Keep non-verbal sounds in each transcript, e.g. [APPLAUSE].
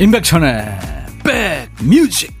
임백천의 백뮤직.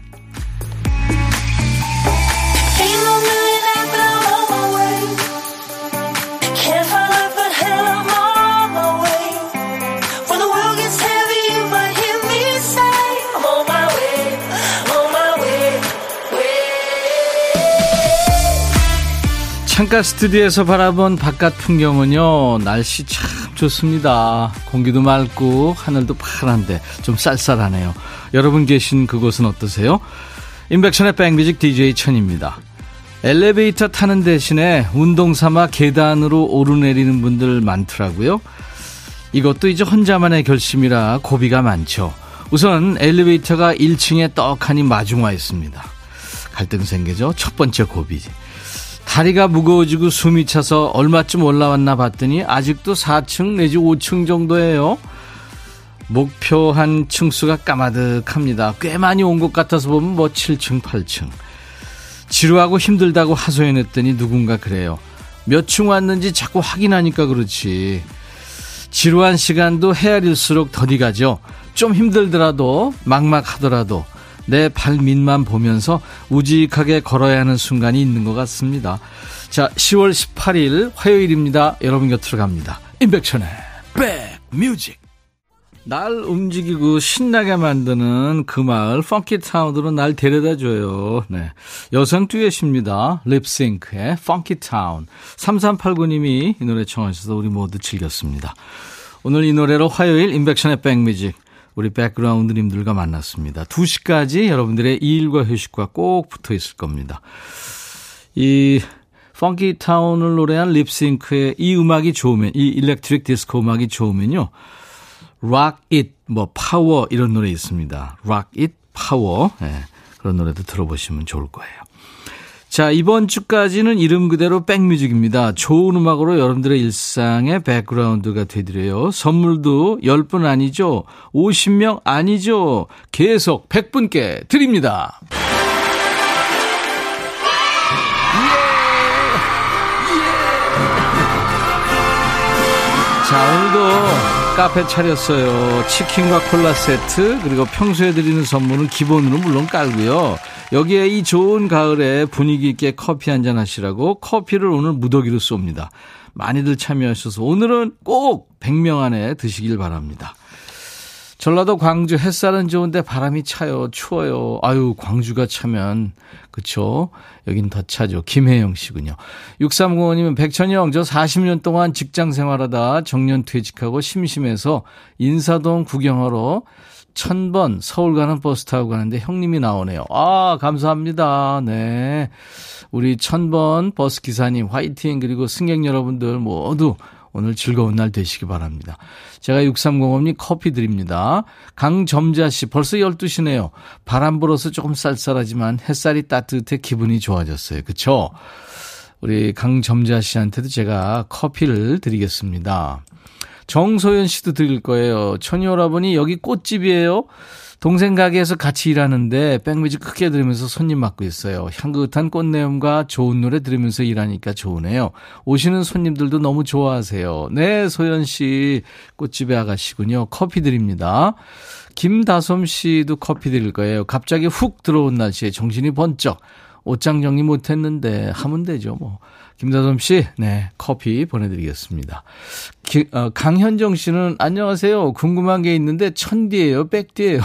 창가 스튜디오에서 바라본 바깥 풍경은요 날씨 참 좋습니다. 공기도 맑고 하늘도 파란데 좀 쌀쌀하네요. 여러분 계신 그곳은 어떠세요? 인백션의 백뮤직 DJ 천입니다. 엘리베이터 타는 대신에 운동 삼아 계단으로 오르내리는 분들 많더라고요. 이것도 이제 혼자만의 결심이라 고비가 많죠. 우선 엘리베이터가 1층에 떡하니 마중와 있습니다. 갈등 생기죠. 첫 번째 고비지 다리가 무거워지고 숨이 차서 얼마쯤 올라왔나 봤더니 아직도 4층 내지 5층 정도예요. 목표한 층수가 까마득합니다. 꽤 많이 온 것 같아서 보면 뭐 7층, 8층. 지루하고 힘들다고 하소연했더니 누군가 그래요. 몇 층 왔는지 자꾸 확인하니까 그렇지. 지루한 시간도 헤아릴수록 더디 가죠. 좀 힘들더라도 막막하더라도 내 발 밑만 보면서 우직하게 걸어야 하는 순간이 있는 것 같습니다. 자, 10월 18일 화요일입니다. 여러분 곁으로 갑니다. 임백천의 백뮤직. 날 움직이고 신나게 만드는 그 마을 Funky Town으로 날 데려다 줘요. 네. 여성 듀엣입니다. Lipps Inc의 Funky Town. 3389님이 이 노래 청하셔서 우리 모두 즐겼습니다. 오늘 이 노래로 화요일 인백션의 백뮤직 우리 백그라운드님들과 만났습니다. 2시까지 여러분들의 일과 휴식과 꼭 붙어 있을 겁니다. 이 Funky Town을 노래한 Lipps Inc의 이 음악이 좋으면 이 electric 디스코 음악이 좋으면요. Rock It 뭐 파워 이런 노래 있습니다. Rock It 파워 네, 그런 노래도 들어보시면 좋을 거예요. 자, 이번 주까지는 이름 그대로 백뮤직입니다. 좋은 음악으로 여러분들의 일상의 백그라운드가 되드려요. 선물도 10분 아니죠? 50명 아니죠? 계속 100분께 드립니다. 자, 오늘도 카페 차렸어요. 치킨과 콜라 세트, 그리고 평소에 드리는 선물은 기본으로 물론 깔고요. 여기에 이 좋은 가을에 분위기 있게 커피 한 잔 하시라고 커피를 오늘 무더기로 쏩니다. 많이들 참여하셔서 오늘은 꼭 100명 안에 드시길 바랍니다. 전라도 광주 햇살은 좋은데 바람이 차요. 추워요. 아유, 광주가 차면 그쵸? 여긴 더 차죠. 김혜영 씨군요. 6305님은 백천영 저 40년 동안 직장 생활하다 정년 퇴직하고 심심해서 인사동 구경하러 천번 서울 가는 버스 타고 가는데 형님이 나오네요. 아, 감사합니다. 네. 우리 천번 버스 기사님 화이팅 그리고 승객 여러분들 모두 오늘 즐거운 날 되시기 바랍니다. 제가 6305님 커피 드립니다. 강점자 씨 벌써 12시네요. 바람 불어서 조금 쌀쌀하지만 햇살이 따뜻해 기분이 좋아졌어요. 그쵸? 우리 강점자 씨한테도 제가 커피를 드리겠습니다. 정소연 씨도 드릴 거예요. 천여오라버니 여기 꽃집이에요. 동생 가게에서 같이 일하는데 백뮤직 크게 들으면서 손님 맡고 있어요. 향긋한 꽃내음과 좋은 노래 들으면서 일하니까 좋으네요. 오시는 손님들도 너무 좋아하세요. 네, 소연 씨 꽃집에 아가씨군요. 커피 드립니다. 김다솜 씨도 커피 드릴 거예요. 갑자기 훅 들어온 날씨에 정신이 번쩍. 옷장 정리 못했는데 하면 되죠, 뭐. 김다솜 씨, 네, 커피 보내드리겠습니다. 기, 어, 강현정 씨는 안녕하세요. 궁금한 게 있는데 천디예요, 백디예요.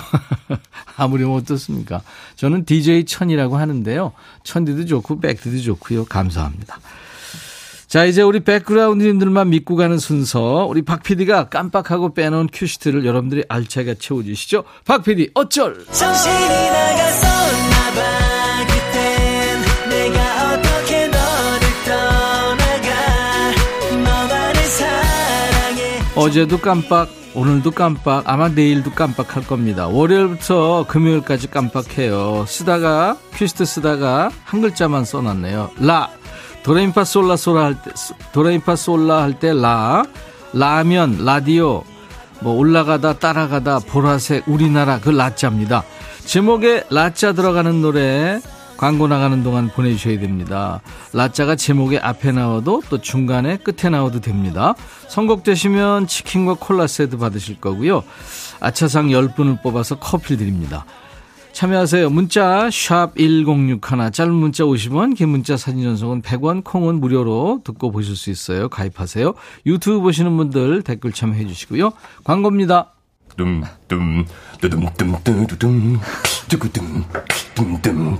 [LAUGHS] 아무리 뭐 어떻습니까? 저는 DJ 천이라고 하는데요. 천디도 좋고 백디도 좋고요. 감사합니다. 자, 이제 우리 백그라운드님들만 믿고 가는 순서. 우리 박 PD가 깜빡하고 빼놓은 큐시트를 여러분들이 알차게 채워주시죠. 박 PD, 어쩔! 정신이 나갔었 어제도 깜빡, 오늘도 깜빡, 아마 내일도 깜빡할 겁니다. 월요일부터 금요일까지 깜빡해요. 쓰다가, 퀴스트 쓰다가 한 글자만 써놨네요. 라. 도레미파 솔라 솔라 할 때, 도레미파 솔라 할 때 라. 라면, 라디오, 뭐 올라가다 따라가다 보라색 우리나라 그 라자입니다. 제목에 라자 들어가는 노래 광고 나가는 동안 보내주셔야 됩니다. 라짜가 제목의 앞에 나와도 또 중간에 끝에 나와도 됩니다. 선곡되시면 치킨과 콜라 세트 받으실 거고요. 아차상 10분을 뽑아서 커피 드립니다. 참여하세요. 문자 1061, 짧은 문자 50원, 긴 문자 사진 전송은 100원, 콩은 무료로 듣고 보실 수 있어요. 가입하세요. 유튜브 보시는 분들 댓글 참여해 주시고요. 광고입니다. 둠둠 뚜둠 뚜두둠 뚜구둠 둠둠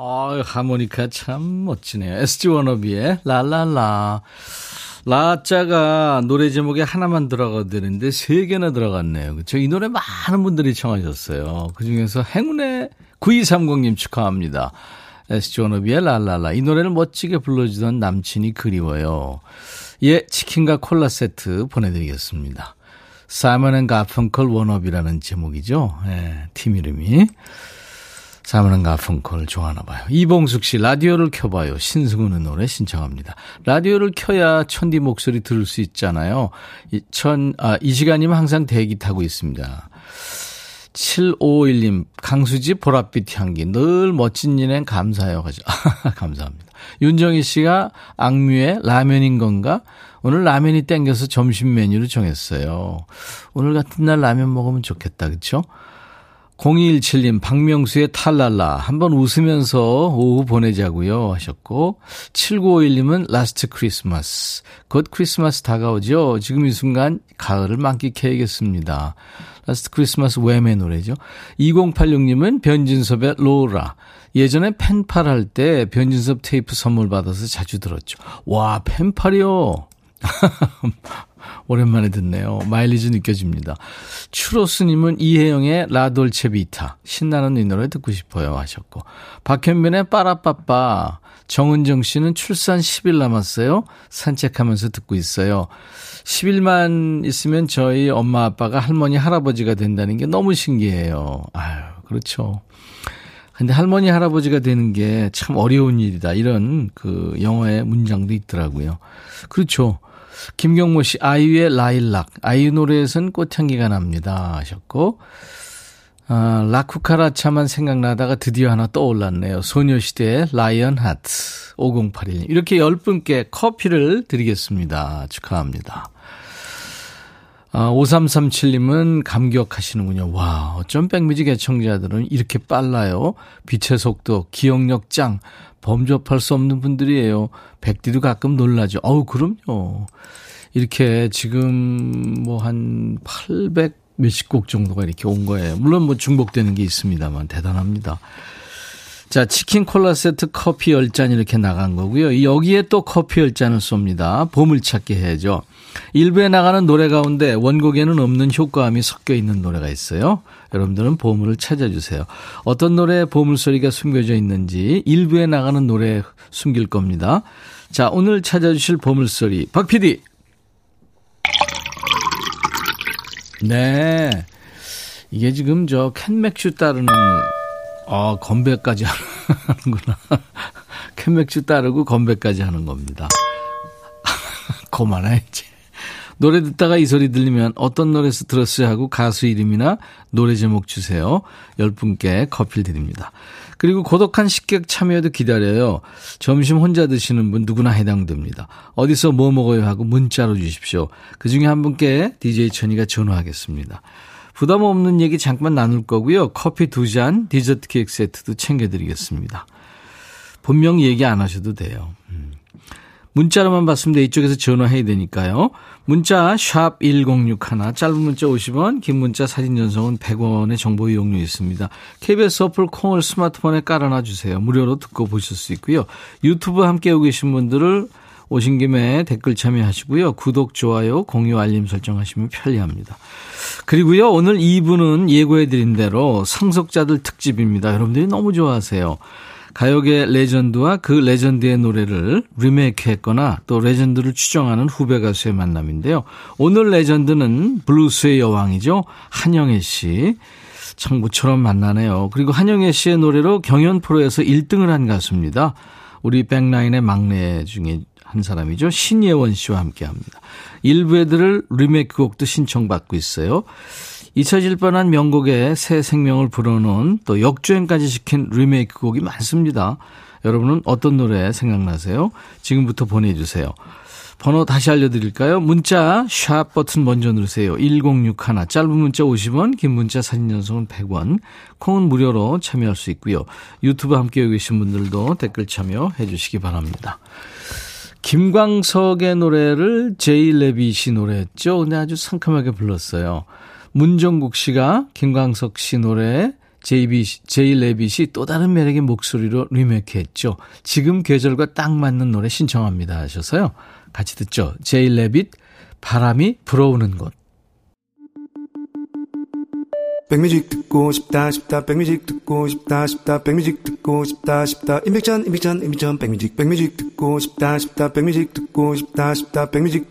아, 하모니카 참 멋지네요. SG 워너비의 라라라. 라자가 노래 제목에 하나만 들어가되는데 세 개나 들어갔네요. 그렇죠? 이 노래 많은 분들이 청하셨어요. 그중에서 행운의 9230님 축하합니다. SG 워너비의 라라라. 이 노래를 멋지게 불러주던 남친이 그리워요. 예, 치킨과 콜라 세트 보내드리겠습니다. 사이먼 앤 가펑클 워너비라는 제목이죠. 예, 팀 이름이. 앤 가펑클 좋아하나 봐요. 이봉숙 씨 라디오를 켜봐요. 신승훈의 노래 신청합니다. 라디오를 켜야 천디 목소리 들을 수 있잖아요. 이, 천, 아, 이 시간이면 항상 대기 타고 있습니다. 7551님, 강수지 보랏빛 향기. 늘 멋진 일엔 감사해요. [LAUGHS] 감사합니다. 윤정희 씨가 악뮤의 라면인 건가? 오늘 라면이 땡겨서 점심 메뉴를 정했어요. 오늘 같은 날 라면 먹으면 좋겠다. 그쵸? 0217님, 박명수의 탈랄라. 한번 웃으면서 오후 보내자고요. 하셨고, 7951님은 Last Christmas. 곧 크리스마스 다가오죠? 지금 이 순간 가을을 만끽해야겠습니다. Last Christmas Wham의 노래죠. 2086님은 변진섭의 로라. 예전에 펜팔 할 때 변진섭 테이프 선물 받아서 자주 들었죠. 와, 펜팔이요. [LAUGHS] 오랜만에 듣네요. 마일리지 느껴집니다. 추로스님은 이혜영의 La Dolce Vita. 신나는 이 노래 듣고 싶어요. 하셨고. 박현민의 빠라빠빠. 정은정 씨는 출산 10일 남았어요. 산책하면서 듣고 있어요. 10일만 있으면 저희 엄마 아빠가 할머니 할아버지가 된다는 게 너무 신기해요. 아유, 그렇죠. 근데 할머니 할아버지가 되는 게 참 어려운 일이다. 이런 그 영어의 문장도 있더라고요. 그렇죠. 김경모 씨, 아이유의 라일락. 아이유 노래에선 꽃향기가 납니다. 하셨고, 아, 라쿠카라차만 생각나다가 드디어 하나 떠올랐네요. 소녀시대의 라이언 하트. 5081. 이렇게 10분께 커피를 드리겠습니다. 축하합니다. 아, 5337님은 감격하시는군요. 와, 어쩜 백뮤직 애청자들은 이렇게 빨라요. 빛의 속도, 기억력 짱. 범접할 수 없는 분들이에요. 백디도 가끔 놀라죠. 어우, 그럼요. 이렇게 지금 뭐 한 800 몇십 곡 정도가 이렇게 온 거예요. 물론 뭐 중복되는 게 있습니다만 대단합니다. 자, 치킨 콜라 세트 커피 10잔 이렇게 나간 거고요. 여기에 또 커피 10잔을 쏩니다. 보물찾기 해야죠. 일부에 나가는 노래 가운데 원곡에는 없는 효과음이 섞여 있는 노래가 있어요. 여러분들은 보물을 찾아주세요. 어떤 노래에 보물소리가 숨겨져 있는지 일부에 나가는 노래에 숨길 겁니다. 자, 오늘 찾아주실 보물소리. 박 PD. 네. 이게 지금 저 캔맥주 따르는, 아, 건배까지 [LAUGHS] 하는구나. 캔맥주 따르고 건배까지 하는 겁니다. [LAUGHS] 그만해야지. 노래 듣다가 이 소리 들리면 어떤 노래에서 들었어요 하고 가수 이름이나 노래 제목 주세요. 10분께 커피 드립니다. 그리고 고독한 식객 참여도 기다려요. 점심 혼자 드시는 분 누구나 해당됩니다. 어디서 뭐 먹어요 하고 문자로 주십시오. 그중에 한 분께 DJ 천이가 전화하겠습니다. 부담 없는 얘기 잠깐 나눌 거고요. 커피 두 잔, 디저트 케이크 세트도 챙겨드리겠습니다. 본명 얘기 안 하셔도 돼요. 음. 문자로만 봤습니다. 이쪽에서 전화해야 되니까요. 문자 1061, 짧은 문자 50원, 긴 문자 사진 전송은 100원의 정보 이용료 있습니다. KBS 어플 콩을 스마트폰에 깔아놔 주세요. 무료로 듣고 보실 수 있고요. 유튜브 함께 오고 계신 분들을 오신 김에 댓글 참여하시고요. 구독, 좋아요, 공유, 알림 설정하시면 편리합니다. 그리고요, 오늘 2부는 예고해드린 대로 상속자들 특집입니다. 여러분들이 너무 좋아하세요. 가요계 레전드와 그 레전드의 노래를 리메이크했거나 또 레전드를 추종하는 후배 가수의 만남인데요. 오늘 레전드는 블루스의 여왕이죠. 한영애 씨. 청부처럼 만나네요. 그리고 한영애 씨의 노래로 경연 프로에서 1등을 한 가수입니다. 우리 백라인의 막내 중에 한 사람이죠. 신예원 씨와 함께 합니다. 일부 애들을 리메이크 곡도 신청받고 있어요. 잊혀질 뻔한 명곡에 새 생명을 불어넣은 또 역주행까지 시킨 리메이크 곡이 많습니다. 여러분은 어떤 노래 생각나세요? 지금부터 보내주세요. 번호 다시 알려드릴까요? 문자 샵 버튼 먼저 누르세요. 1061 짧은 문자 50원 긴 문자 사진 연속은 100원 콩은 무료로 참여할 수 있고요. 유튜브 함께 계신 분들도 댓글 참여해 주시기 바랍니다. 김광석의 노래를 제이 레빗이 노래했죠. 근데 아주 상큼하게 불렀어요. 문정국 씨가 김광석 씨 노래 제이비, 제이 레빗이 또 다른 매력의 목소리로 리메이크 했죠. 지금 계절과 딱 맞는 노래 신청합니다 하셔서요. 같이 듣죠. 제이 레빗, 바람이 불어오는 곳. 백뮤직 듣고 싶다 싶다 백뮤직 듣고 싶다 싶다 백뮤직 듣고 싶다 싶다 임백천 임백천 임백천 백뮤직 백뮤직 듣고 싶다 싶다 백뮤직 듣고 싶다 싶다 백뮤직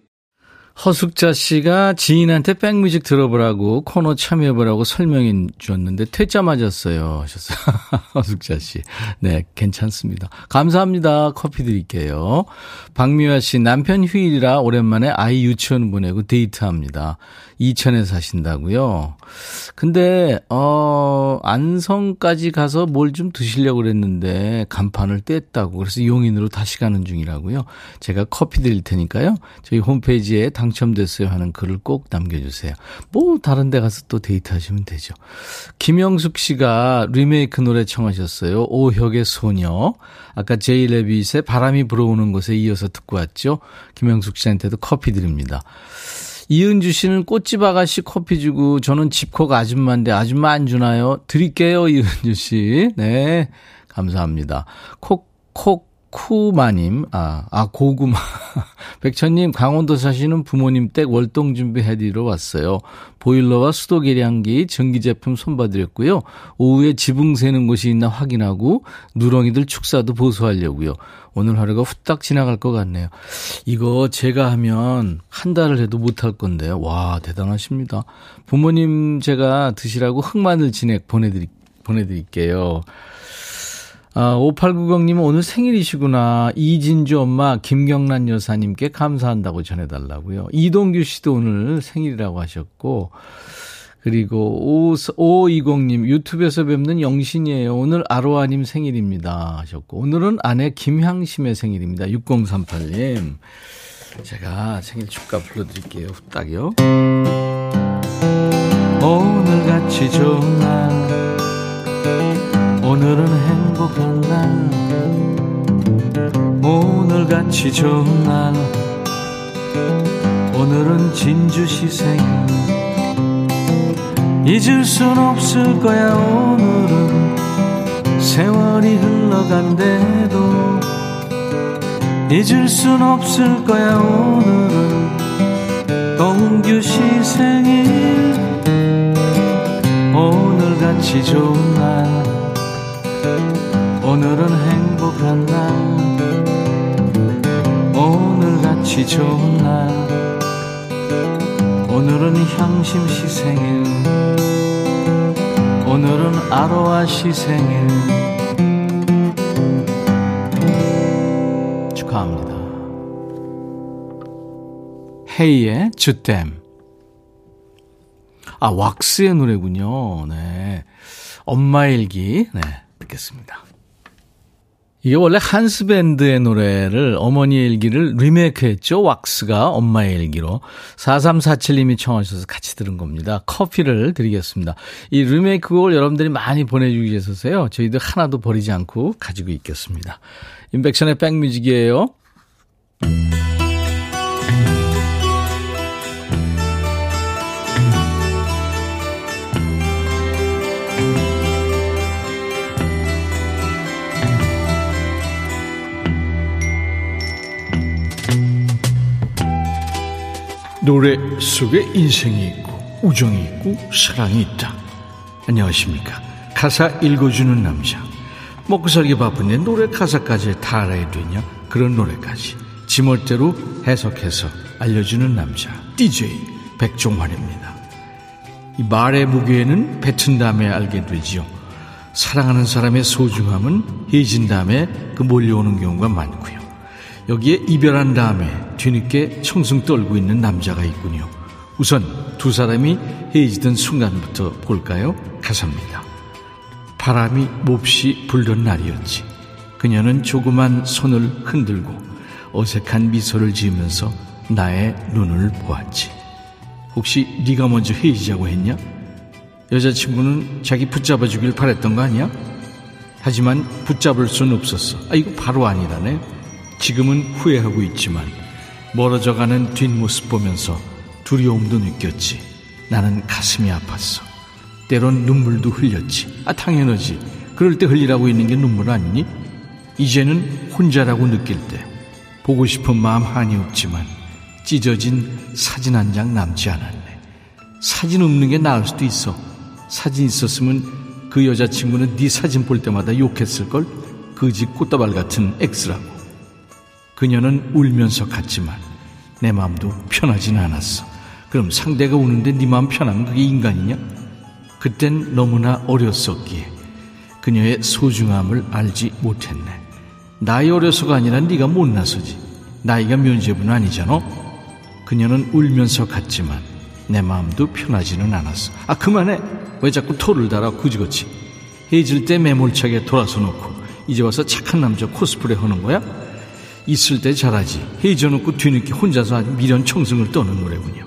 허숙자 씨가 지인한테 백뮤직 들어보라고 코너 참여해보라고 설명해 줬는데 퇴짜 맞았어요 하셨어요. [LAUGHS] 허숙자 씨. 네, 괜찮습니다. 감사합니다. 커피 드릴게요. 박미화 씨 남편 휴일이라 오랜만에 아이 유치원 보내고 데이트합니다. 이천에 사신다고요? 근데 어 안성까지 가서 뭘 좀 드시려고 그랬는데 간판을 뗐다고 그래서 용인으로 다시 가는 중이라고요. 제가 커피 드릴 테니까요. 저희 홈페이지에 당첨됐어요 하는 글을 꼭 남겨주세요. 뭐 다른 데 가서 또 데이트 하시면 되죠. 김영숙 씨가 리메이크 노래 청하셨어요. 오혁의 소녀. 아까 제이 레빗의 바람이 불어오는 곳에 이어서 듣고 왔죠. 김영숙 씨한테도 커피 드립니다. 이은주 씨는 꽃집 아가씨 커피 주고 저는 집콕 아줌마인데 아줌마 안 주나요? 드릴게요, 이은주 씨. 네. 감사합니다. 콕, 콕, 쿠마님, 아, 아, 고구마. [LAUGHS] 백천님, 강원도 사시는 부모님 댁 월동 준비해드리러 왔어요. 보일러와 수도 계량기, 전기제품 손봐드렸고요. 오후에 지붕 새는 곳이 있나 확인하고, 누렁이들 축사도 보수하려고요. 오늘 하루가 후딱 지나갈 것 같네요. 이거 제가 하면 한 달을 해도 못할 건데요. 와, 대단하십니다. 부모님 제가 드시라고 흑마늘 진액 보내드리, 보내드릴게요. 아, 5890님은 오늘 생일이시구나. 이진주 엄마, 김경란 여사님께 감사한다고 전해달라고요. 이동규 씨도 오늘 생일이라고 하셨고, 그리고 5520님, 유튜브에서 뵙는 영신이에요. 오늘 아로아님 생일입니다. 하셨고, 오늘은 아내 김향심의 생일입니다. 6038님. 제가 생일 축가 불러드릴게요. 후딱이요. 오늘같이 좋은 날, 오늘은 행복한 날, 오늘같이 좋은 날, 오늘은 진주시 생일, 잊을 순 없을 거야 오늘은. 세월이 흘러간대도. 잊을 순 없을 거야 오늘은. 동규 시 생일. 오늘같이 좋은 날 오늘은 행복한 날. 오늘같이 좋은 날. 오늘은 향심 시 생일. 오늘은 아로아 시 생일. 축하합니다. 헤이의 주댐. 아 왁스의 노래군요. 네. 엄마 일기. 네 듣겠습니다 이게 원래 한스 밴드의 노래를 어머니의 일기를 리메이크 했죠. 왁스가 엄마의 일기로. 4347님이 청하셔서 같이 들은 겁니다. 커피를 드리겠습니다. 이 리메이크곡을 여러분들이 많이 보내주기 위해서요. 저희도 하나도 버리지 않고 가지고 있겠습니다. 인백션의 백뮤직이에요. 노래 속에 인생이 있고 우정이 있고 사랑이 있다. 안녕하십니까. 가사 읽어주는 남자. 먹고 살기 바쁜데 노래 가사까지 다 알아야 되냐? 그런 노래까지 지멋대로 해석해서 알려주는 남자. DJ 백종환입니다. 이 말의 무게는 뱉은 다음에 알게 되지요. 사랑하는 사람의 소중함은 헤어진 다음에 그 몰려오는 경우가 많고요. 여기에 이별한 다음에 뒤늦게 청승 떨고 있는 남자가 있군요. 우선 두 사람이 헤어지던 순간부터 볼까요? 가사입니다. 바람이 몹시 불던 날이었지. 그녀는 조그만 손을 흔들고 어색한 미소를 지으면서 나의 눈을 보았지. 혹시 네가 먼저 헤어지자고 했냐? 여자친구는 자기 붙잡아 주길 바랬던 거 아니야? 하지만 붙잡을 수는 없었어. 아, 이거 바로 아니라네. 지금은 후회하고 있지만 멀어져가는 뒷모습 보면서 두려움도 느꼈지. 나는 가슴이 아팠어. 때론 눈물도 흘렸지. 아, 당연하지. 그럴 때 흘리라고 있는 게 눈물 아니니? 이제는 혼자라고 느낄 때 보고 싶은 마음 한이 없지만 찢어진 사진 한 장 남지 않았네. 사진 없는 게 나을 수도 있어. 사진 있었으면 그 여자친구는 네 사진 볼 때마다 욕했을걸? 그지 꽃다발 같은 엑스라고. 그녀는 울면서 갔지만 내 마음도 편하진 않았어. 그럼 상대가 우는데 네 마음 편하면 그게 인간이냐? 그땐 너무나 어렸었기에 그녀의 소중함을 알지 못했네. 나이 어려서가 아니라 네가 못나서지. 나이가 면제분 아니잖아. 그녀는 울면서 갔지만 내 마음도 편하지는 않았어. 아 그만해. 왜 자꾸 토를 달아 굳이거치. 헤어질 때 매몰차게 돌아서 놓고 이제 와서 착한 남자 코스프레 하는 거야? 있을 때 잘하지. 헤어져놓고 뒤늦게 혼자서 아주 미련 청승을 떠는 노래군요.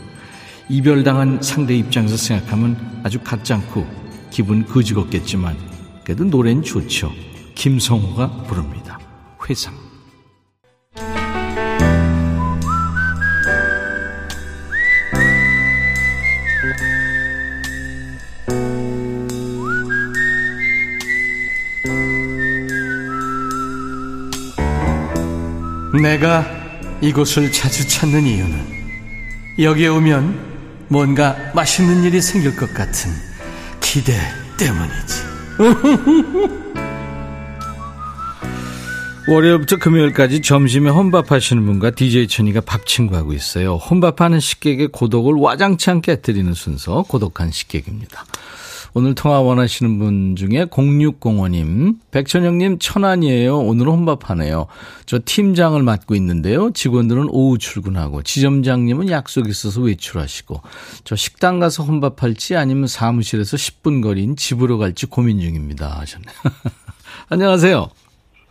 이별당한 상대 입장에서 생각하면 아주 같지 않고 기분 거지겁겠지만 그래도 노래는 좋죠. 김성호가 부릅니다. 회상. 내가 이곳을 자주 찾는 이유는 여기에 오면 뭔가 맛있는 일이 생길 것 같은 기대 때문이지. [LAUGHS] 월요일부터 금요일까지 점심에 혼밥 하시는 분과 DJ 천이가 밥 친구하고 있어요. 혼밥하는 식객의 고독을 와장치 않게 깨뜨리는 순서 고독한 식객입니다. 오늘 통화 원하시는 분 중에 0605님, 백천영님 천안이에요. 오늘 혼밥하네요. 저 팀장을 맡고 있는데요. 직원들은 오후 출근하고, 지점장님은 약속 있어서 외출하시고, 저 식당 가서 혼밥할지 아니면 사무실에서 10분 거리인 집으로 갈지 고민 중입니다. 하셨네요. [LAUGHS] 안녕하세요.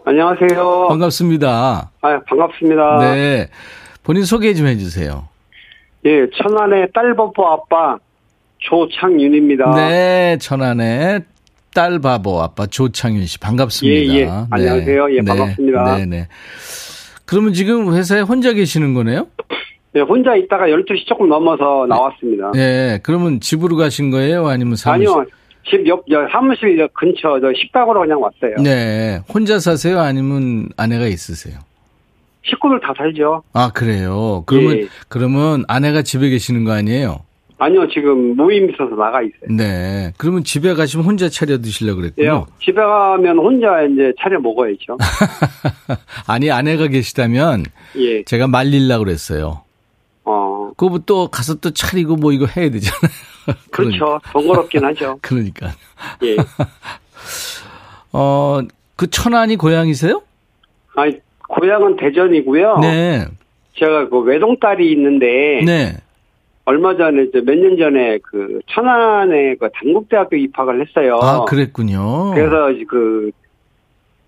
안녕하세요. 반갑습니다. 아, 반갑습니다. 네. 본인 소개 좀 해주세요. 예, 천안의 딸버버 아빠 조창윤입니다. 네, 천안의 딸 바보 아빠 조창윤 씨 반갑습니다. 예, 예. 네. 안녕하세요. 예, 네. 반갑습니다. 네, 네. 그러면 지금 회사에 혼자 계시는 거네요? 네, 혼자 있다가 12시 조금 넘어서 나왔습니다. 네, 그러면 집으로 가신 거예요? 아니면 사무실? 아니요. 집 옆, 저 사무실 저 근처 저 식당으로 그냥 왔어요. 네. 혼자 사세요? 아니면 아내가 있으세요? 식구들 다 살죠. 아, 그래요? 그러면, 예. 그러면 아내가 집에 계시는 거 아니에요? 아니요, 지금 모임 있어서 나가 있어요. 네. 그러면 집에 가시면 혼자 차려 드시려고 예, 그랬군요. 집에 가면 혼자 이제 차려 먹어야죠. [LAUGHS] 아니, 아내가 계시다면 예, 제가 말리려고 그랬어요. 어, 그거 또 가서 또 차리고 뭐 이거 해야 되잖아요. [LAUGHS] 그렇죠. 번거롭긴 하죠. [LAUGHS] 그러니까. 예. 어, 그 천안이 고향이세요? 아니, 고향은 대전이고요. 네. 제가 그 외동딸이 있는데. 네. 얼마 전에 몇년 전에 그 천안에 그 단국대학교 입학을 했어요. 아, 그랬군요. 그래서 그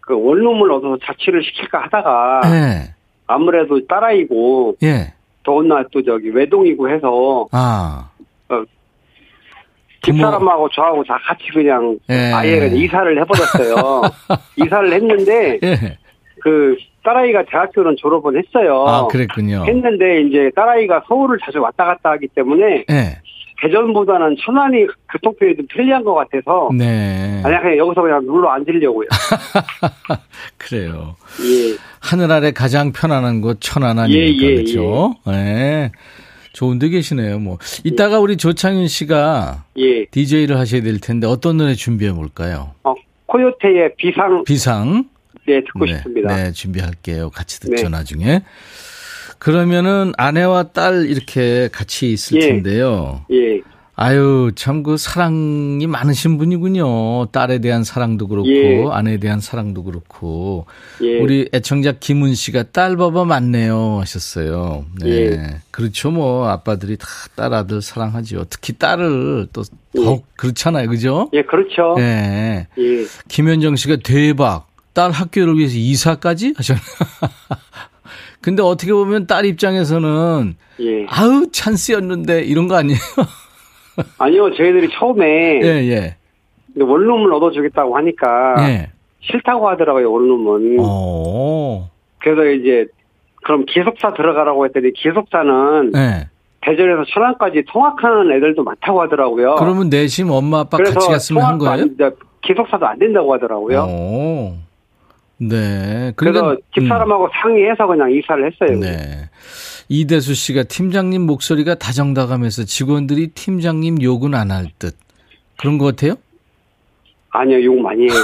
그 원룸을 얻어서 자취를 시킬까 하다가 예. 아무래도 딸아이고 예. 더군다나 또 저기 외동이고 해서 아. 부모- 집사람하고 저하고 다 같이 그냥 예. 아예 그냥 이사를 해버렸어요. [LAUGHS] 이사를 했는데 예. 그 딸아이가 대학교는 졸업은 했어요. 아, 그랬군요. 했는데 이제 딸아이가 서울을 자주 왔다 갔다 하기 때문에 예. 대전보다는 천안이 교통편이 좀 편리한 것 같아서 네. 아니 그냥 여기서 그냥 눌러 앉으려고요. [LAUGHS] 그래요. 예. 하늘 아래 가장 편안한 곳 천안 예, 아닙니까? 예, 그렇죠? 예. 좋은 데 계시네요, 뭐. 이따가 우리 조창윤 씨가 예. DJ를 하셔야 될 텐데 어떤 노래 준비해 볼까요? 어, 코요테의 비상 비상. 네 듣고 네, 싶습니다. 네, 준비할게요. 같이 듣죠, 네. 나중에. 그러면은 아내와 딸 이렇게 같이 있을 예. 텐데요. 예. 아유, 참 그 사랑이 많으신 분이군요. 딸에 대한 사랑도 그렇고, 예. 아내에 대한 사랑도 그렇고. 예. 우리 애청자 김은 씨가 딸 봐봐 많네요 하셨어요. 네. 예. 그렇죠. 뭐 아빠들이 다 딸 아들 사랑하죠. 특히 딸을 또 더욱 그렇잖아요. 그죠? 예, 그렇죠. 네. 예. 김현정 씨가 대박. 딸 학교를 위해서 이사까지 하셨나? [LAUGHS] 근데 어떻게 보면 딸 입장에서는 예. 아우 찬스였는데 이런 거 아니에요? [LAUGHS] 아니요, 저희들이 처음에 예, 예. 원룸을 얻어주겠다고 하니까 예. 싫다고 하더라고요, 원룸은. 어. 그래서 이제 그럼 기숙사 들어가라고 했더니 기숙사는 예. 대전에서 천안까지 통학하는 애들도 많다고 하더라고요. 그러면 내심 엄마 아빠 같이 갔으면 한 거예요? 안- 기숙사도 안 된다고 하더라고요. 오. 네. 그래서 그러니까, 집사람하고 상의해서 그냥 이사를 했어요. 음, 네. 이대수 씨가 팀장님 목소리가 다정다감해서 직원들이 팀장님 욕은 안 할 듯. 그런 것 같아요? 아니요, 욕 많이 해요. [LAUGHS]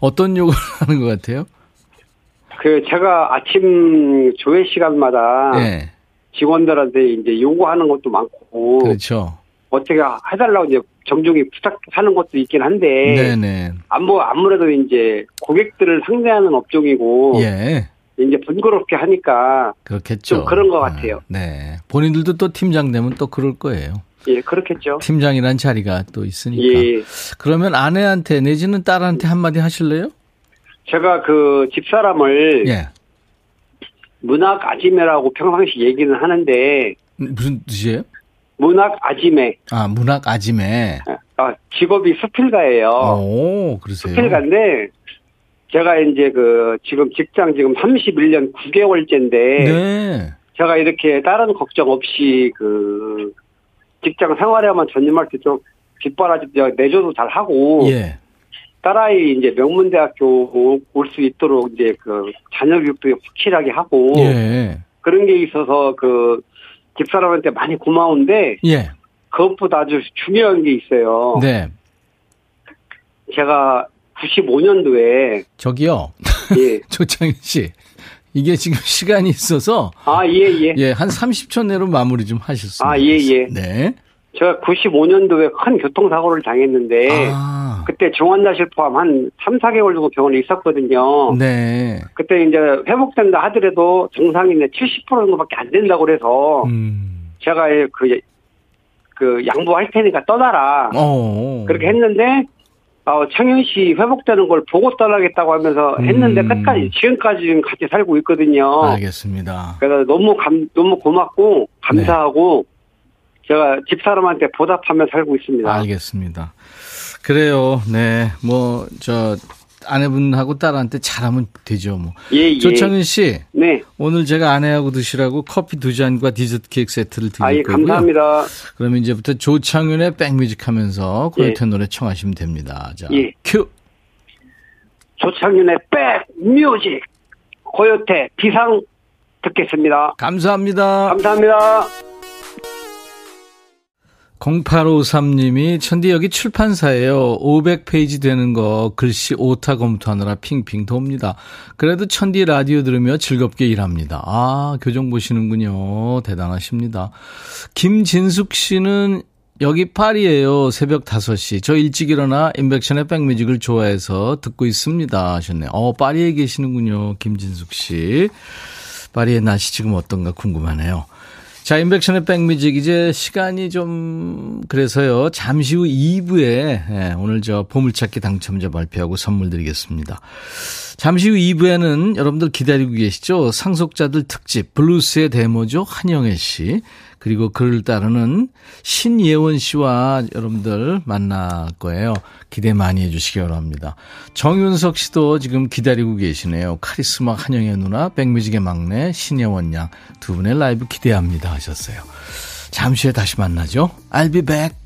어떤 욕을 [LAUGHS] 하는 것 같아요? 그 제가 아침 조회 시간마다 네. 직원들한테 이제 요구하는 것도 많고 그렇죠. 어떻게 해달라고 이제 정중히 부탁하는 것도 있긴 한데 네네. 아무 아무래도 이제 고객들을 상대하는 업종이고 예. 이제 번거롭게 하니까 그렇겠죠. 좀 그런 것 같아요. 아, 네. 본인들도 또 팀장 되면 또 그럴 거예요. 예 그렇겠죠. 팀장이란 자리가 또 있으니까. 예 그러면 아내한테 내지는 딸한테 한마디 하실래요? 제가 그 집사람을 예. 문학 아지매라고 평상시 얘기는 하는데 무슨 뜻이에요? 문학 아지매 아, 문학 아지매. 아, 직업이 수필가예요. 오, 그러세요? 수필가인데 제가 이제 그 지금 직장 지금 31년 9개월째인데 네. 제가 이렇게 다른 걱정 없이 그 직장 생활에만 전념할 때 좀 뒷바라지 내줘도 잘 하고 예. 딸아이 이제 명문대학교 올 수 있도록 이제 그 자녀 교육도 확실하게 하고 예. 그런 게 있어서 그 집사람한테 많이 고마운데 예. 그것보다 아주 중요한 게 있어요. 네. 제가 95년도에 저기요. 예. [LAUGHS] 조창현 씨. 이게 지금 시간이 있어서 아, 예, 예. 예, 한 30초 내로 마무리 좀 하셨습니다. 아, 예, 예. 네. 제가 95년도에 큰 교통사고를 당했는데 아. 그때 중환자실 포함 한 3, 4개월 정도 병원에 있었거든요. 네. 그때 이제 회복된다 하더라도 정상인데 70% 정도밖에 안 된다고 그래서 음. 제가 그, 그 양보할 테니까 떠나라. 어. 그렇게 했는데 어, 창현 씨 회복되는 걸 보고 떠나겠다고 하면서 했는데 음. 끝까지 지금까지 같이 살고 있거든요. 알겠습니다. 그래서 너무 감 너무 고맙고 감사하고 제가 집사람한테 보답하며 살고 있습니다. 알겠습니다. 그래요. 네. 뭐, 저, 아내분하고 딸한테 잘하면 되죠, 뭐. 예, 예. 조창윤 씨, 네. 오늘 제가 아내하고 드시라고 커피 두 잔과 디저트 케이크 세트를 드릴 아, 예, 거고요. 감사합니다. 그러면 이제부터 조창윤의 백뮤직 하면서 예. 코요태 노래 청하시면 됩니다. 자, 예. 큐. 조창윤의 백 뮤직 코요태 비상 듣겠습니다. 감사합니다. 감사합니다. 0853님이 천디 여기 출판사예요. 500페이지 되는 거 글씨 오타 검토하느라 핑핑 돕니다. 그래도 천디 라디오 들으며 즐겁게 일합니다. 아, 교정 보시는군요. 대단하십니다. 김진숙 씨는 여기 파리예요. 새벽 5시. 저 일찍 일어나 임백천의 백뮤직을 좋아해서 듣고 있습니다. 하셨네요. 어, 파리에 계시는군요. 김진숙 씨. 파리의 날씨 지금 어떤가 궁금하네요. 자, 임백천의 백뮤직 이제 시간이 좀 그래서요. 잠시 후 2부에 예, 오늘 저 보물찾기 당첨자 발표하고 선물 드리겠습니다. 잠시 후 2부에는 여러분들 기다리고 계시죠? 상속자들 특집 블루스의 대모죠. 한영애 씨. 그리고 그를 따르는 신예원 씨와 여러분들 만날 거예요. 기대 많이 해주시기 바랍니다. 정윤석 씨도 지금 기다리고 계시네요. 카리스마 한영애 누나, 백뮤직의 막내 신예원 양 두 분의 라이브 기대합니다 하셨어요. 잠시 후에 다시 만나죠. I'll be back.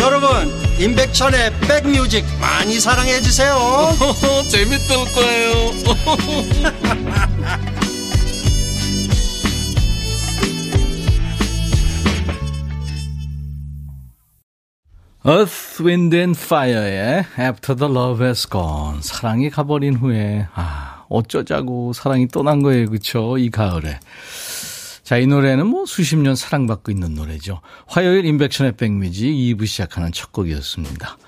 여러분 임백천의 백뮤직 많이 사랑해 주세요. [LAUGHS] 재밌을 거예요. [LAUGHS] Earth, Wind and Fire의 After the Love Has Gone. 사랑이 가버린 후에 아 어쩌자고 사랑이 떠난 거예요. 그쵸? 이 가을에 자, 이 노래는 뭐 수십 년 사랑받고 있는 노래죠. 화요일 인백션의 백뮤직 2부 시작하는 첫 곡이었습니다.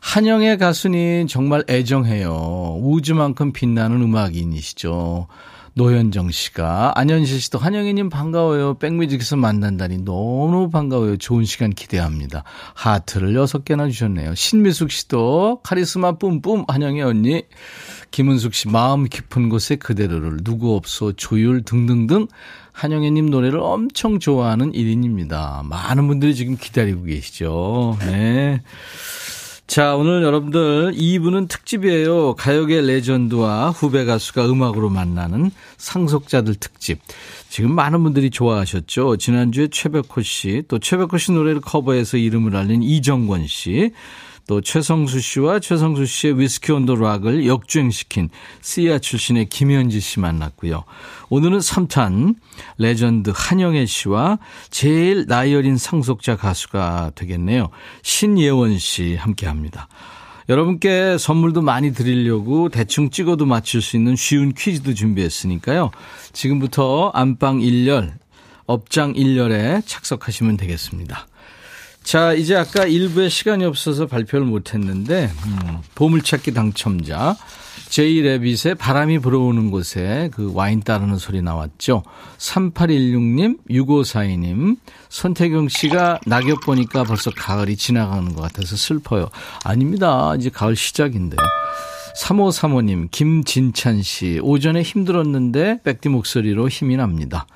한영의 가수님 정말 애정해요. 우주만큼 빛나는 음악인이시죠. 노현정 씨가 안현실 씨도 한영희님 반가워요. 백뮤직에서 만난다니 너무 반가워요. 좋은 시간 기대합니다. 하트를 6개나 주셨네요. 신미숙 씨도 카리스마 뿜뿜 한영희 언니. 김은숙 씨 마음 깊은 곳에 그대로를 누구 없어 조율 등등등 한영애님 노래를 엄청 좋아하는 1인입니다. 많은 분들이 지금 기다리고 계시죠. 네. 자, 오늘 여러분들 2부는 특집이에요. 가요계 레전드와 후배 가수가 음악으로 만나는 상속자들 특집. 지금 많은 분들이 좋아하셨죠. 지난주에 최백호 씨, 또 최백호 씨 노래를 커버해서 이름을 알린 이정권 씨, 또 최성수 씨와 최성수 씨의 위스키 온더 락을 역주행시킨 씨야 출신의 김현지 씨 만났고요. 오늘은 3탄 레전드 한영애 씨와 제일 나이 어린 상속자 가수가 되겠네요. 신예원 씨 함께합니다. 여러분께 선물도 많이 드리려고 대충 찍어도 맞출 수 있는 쉬운 퀴즈도 준비했으니까요. 지금부터 안방 1열, 업장 1열에 착석하시면 되겠습니다. 자, 이제 아까 일부에 시간이 없어서 발표를 못했는데, 음, 보물찾기 당첨자, 제이 레빗의 바람이 불어오는 곳에 그 와인 따르는 소리 나왔죠. 3816님, 6542님, 손태경 씨가 낙엽 보니까 벌써 가을이 지나가는 것 같아서 슬퍼요. 아닙니다. 이제 가을 시작인데. 3535님, 김진찬 씨, 오전에 힘들었는데 백디 목소리로 힘이 납니다.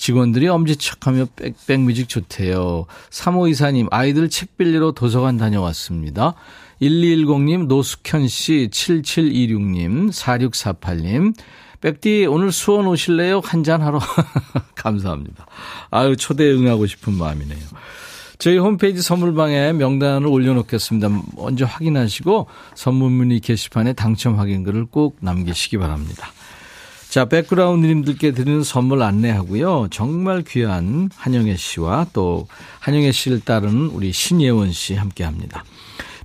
직원들이 엄지척하며 백, 백뮤직 좋대요. 3524님, 아이들 책 빌리러 도서관 다녀왔습니다. 1210님, 노숙현 씨, 7726님, 4648님, 백디 오늘 수원 오실래요? 한잔 하러. [LAUGHS] 감사합니다. 아유, 초대에 응하고 싶은 마음이네요. 저희 홈페이지 선물방에 명단을 올려놓겠습니다. 먼저 확인하시고 선물 문의 게시판에 당첨 확인글을 꼭 남기시기 바랍니다. 자, 백그라운드님들께 드리는 선물 안내하고요. 정말 귀한 한영애 씨와 또 한영애 씨를 따르는 우리 신예원 씨 함께 합니다.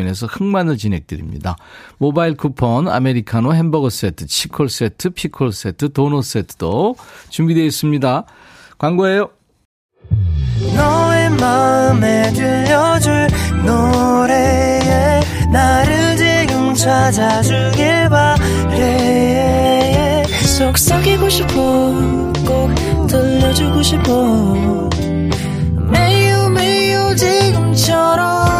법인에서 흑마늘 진행드립니다. 모바일 쿠폰, 아메리카노 햄버거 세트, 치콜 세트, 피콜 세트, 도넛 세트도 준비되어 있습니다. 광고예요. 너의 마음에 들려줄 노래에 나를 지금 찾아주길 바래 속삭이고 싶어 꼭 들려주고 싶어 매우 매우 지금처럼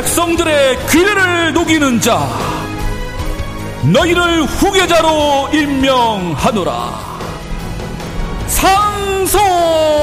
백성들의 귀를 녹이는 자 너희를 후계자로 임명하노라. 상속자들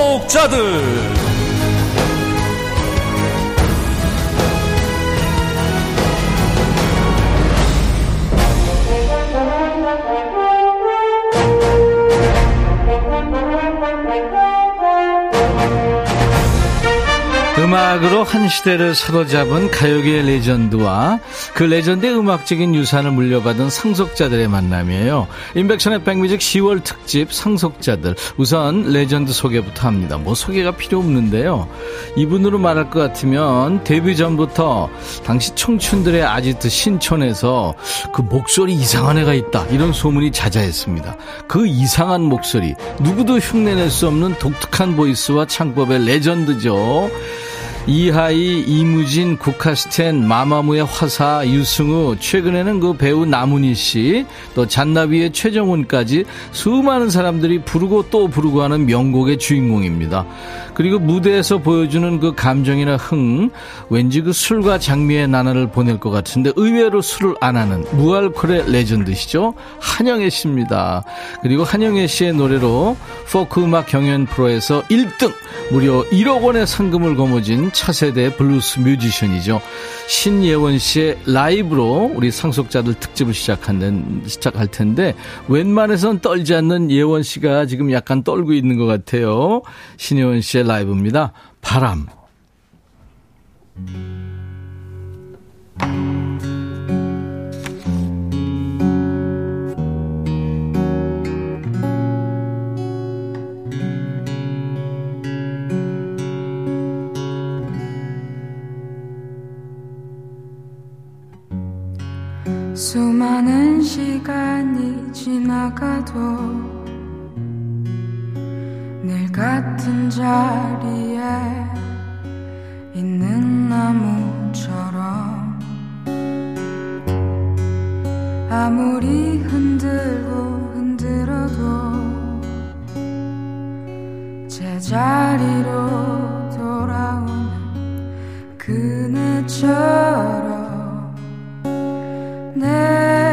음악으로 한 시대를 사로잡은 가요계의 레전드와 그 레전드의 음악적인 유산을 물려받은 상속자들의 만남이에요. 임백천의 백뮤직 10월 특집 상속자들. 우선 레전드 소개부터 합니다. 뭐 소개가 필요 없는데요. 이분으로 말할 것 같으면 데뷔 전부터 당시 청춘들의 아지트 신촌에서 그 목소리 이상한 애가 있다. 이런 소문이 자자했습니다. 그 이상한 목소리. 누구도 흉내낼 수 없는 독특한 보이스와 창법의 레전드죠. 이하이, 이무진, 국카스텐, 마마무의 화사, 유승우, 최근에는 그 배우 나문희 씨, 또 잔나비의 최정훈까지 수많은 사람들이 부르고 또 부르고 하는 명곡의 주인공입니다. 그리고 무대에서 보여주는 그 감정이나 흥, 왠지 그 술과 장미의 나날을 보낼 것 같은데 의외로 술을 안 하는 무알콜의 레전드시죠? 한영애 씨입니다. 그리고 한영애 씨의 노래로 포크 음악 경연 프로에서 1등, 무려 1억 원의 상금을 거머쥔 차세대 블루스 뮤지션이죠. 신예원 씨의 라이브로 우리 상속자들 특집을 시작하는, 시작할 텐데, 웬만해선 떨지 않는 예원 씨가 지금 약간 떨고 있는 것 같아요. 신예원 씨의 라이브입니다. 바람. 수많은 시간이 지나가도 늘 같은 자리에 있는 나무처럼 아무리 흔들고 흔들어도 제자리로 돌아오는 그네처럼 내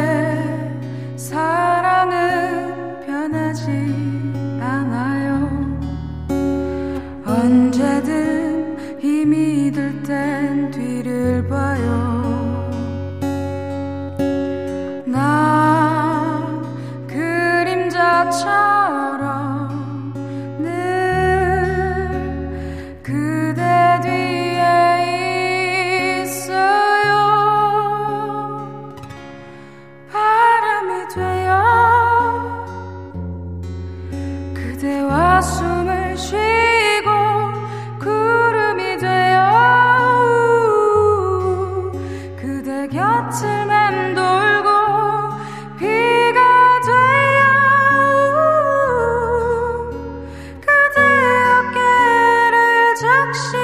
action.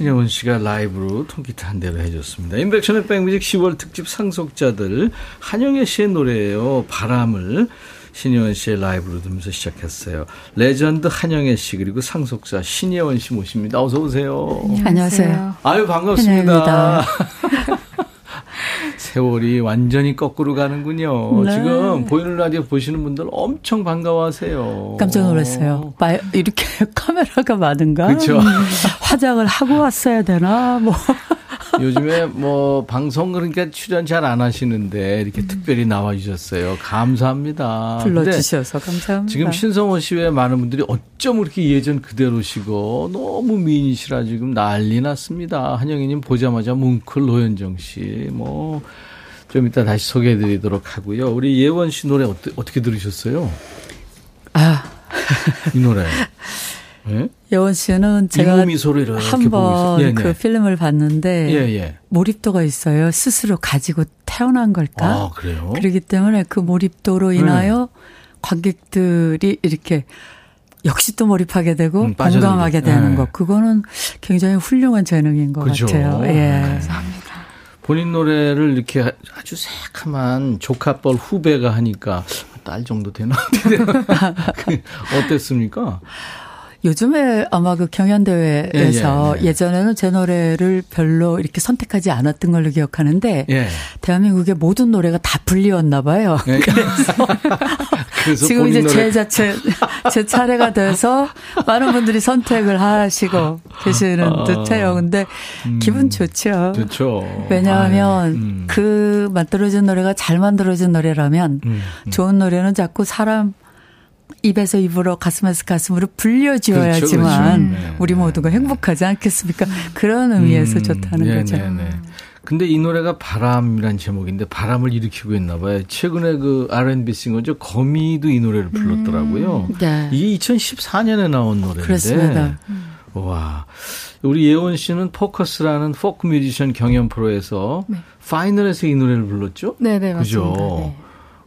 신예원 씨가 라이브로 통기타 한 대로 해줬습니다. 임백천의 백뮤직 10월 특집 상속자들 한영애 씨의 노래예요. 바람을 신예원 씨의 라이브로 들으면서 시작했어요. 레전드 한영애 씨 그리고 상속자 신예원 씨 모십니다. 어서 오세요. 안녕하세요. 아유 반갑습니다. [LAUGHS] 세월이 완전히 거꾸로 가는군요. 네. 지금 보이는 라디오 보시는 분들 엄청 반가워하세요. 깜짝 놀랐어요. 마- 이렇게 [LAUGHS] 카메라가 많은가? 음, 화장을 하고 왔어야 되나? 뭐. 요즘에 뭐 방송 그러니까 출연 잘 안 하시는데 이렇게 특별히 나와 주셨어요. 감사합니다. 불러주셔서 감사합니다. 지금 신성호 씨 외에 많은 분들이 어쩜 그렇게 예전 그대로시고 너무 미인이시라 지금 난리 났습니다. 한영희님 보자마자 뭉클 노현정 씨 뭐. 좀 이따 다시 소개해 드리도록 하고요. 우리 예원 씨 노래 어떠, 어떻게 들으셨어요? 아, 이 노래. [LAUGHS] 예? 여원 씨는 제가. 한번 예, 그 네. 필름을 봤는데 예, 예. 몰입도가 있어요. 스스로 가지고 태어난 걸까? 아, 그래요? 그렇기 때문에 그 몰입도로 인하여 관객들이 이렇게 역시 또 몰입하게 되고 음. 공감하게 되는 네. 것. 그거는 굉장히 훌륭한 재능인 것 그죠. 같아요. 예. 네. 본인 노래를 이렇게 아주 새카만 조카뻘 후배가 하니까 딸 정도 되나? 그 [LAUGHS] 어땠습니까? 요즘에 아마 그 경연대회에서 예, 예, 예. 전에는제 노래를 별로 이렇게 선택하지 않았던 걸로 기억하는데 예. 대한민국의 모든 노래가 다 불리웠나 봐요. 예. [LAUGHS] [LAUGHS] 그래서 지금 본인 이제 노래 제 자체 [LAUGHS] 제 차례가 돼서 많은 분들이 선택을 하시고 계시는 듯해요. 근데 기분 좋죠. 좋죠. 왜냐하면 아유, 음. 그 만들어진 노래가 잘 만들어진 노래라면 음, 음. 좋은 노래는 자꾸 사람 입에서 입으로 가슴에서 가슴으로 그렇죠, 불려지어야지만 그렇죠. 네, 우리 네, 모두가 행복하지 않겠습니까? 그런 의미에서 음, 좋다는 네, 거죠. 네, 네. 근데 이 노래가 바람이란 제목인데 바람을 일으키고 있나 봐요. 최근에 그 R&B 싱어죠. 거미도 이 노래를 불렀더라고요. 네. 이게 2014년에 나온 노래인데. 그렇습니다. 와. 우리 예원 씨는 포커스라는 포크 뮤지션 경연 프로에서 파이널에서 이 노래를 불렀죠? 네네 그죠? 맞습니다. 네.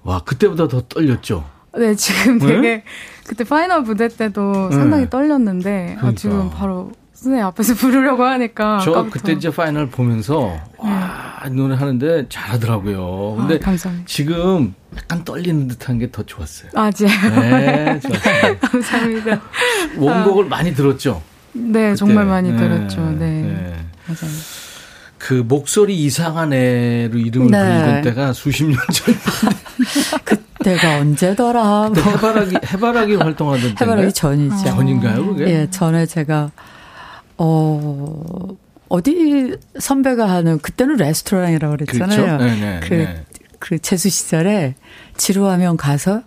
와, 그때보다 더 떨렸죠? 네, 지금 네? 되게 그때 파이널 무대 때도 네. 상당히 떨렸는데 그러니까. 아, 지금 바로 선생님 앞에서 [LAUGHS] 부르려고 하니까 저 아까부터. 그때 이제 파이널 보면서 와, 이 노래 하는데 잘하더라고요. 근데 아. 지금 약간 떨리는 듯한 게 더 좋았어요. 아, 제 네, 좋았어요. [LAUGHS] 감사합니다. 원곡을 많이 들었죠? 네, 그때. 정말 많이 네, 들었죠. 네. 네. 맞아요. 그 목소리 이상한 애로 이름을 네. 부르던 때가 수십 년 전. [LAUGHS] 내가 언제더라? 뭐. 해바라기, 해바라기 활동하던 때. 해바라기 전이죠. 전인가요, 그게? 예, 전에 제가 어 어디 선배가 하는 그때는 레스토랑이라고 그랬잖아요. 그렇죠? 네네, 그, 네. 그 재수 시절에 지루하면 가서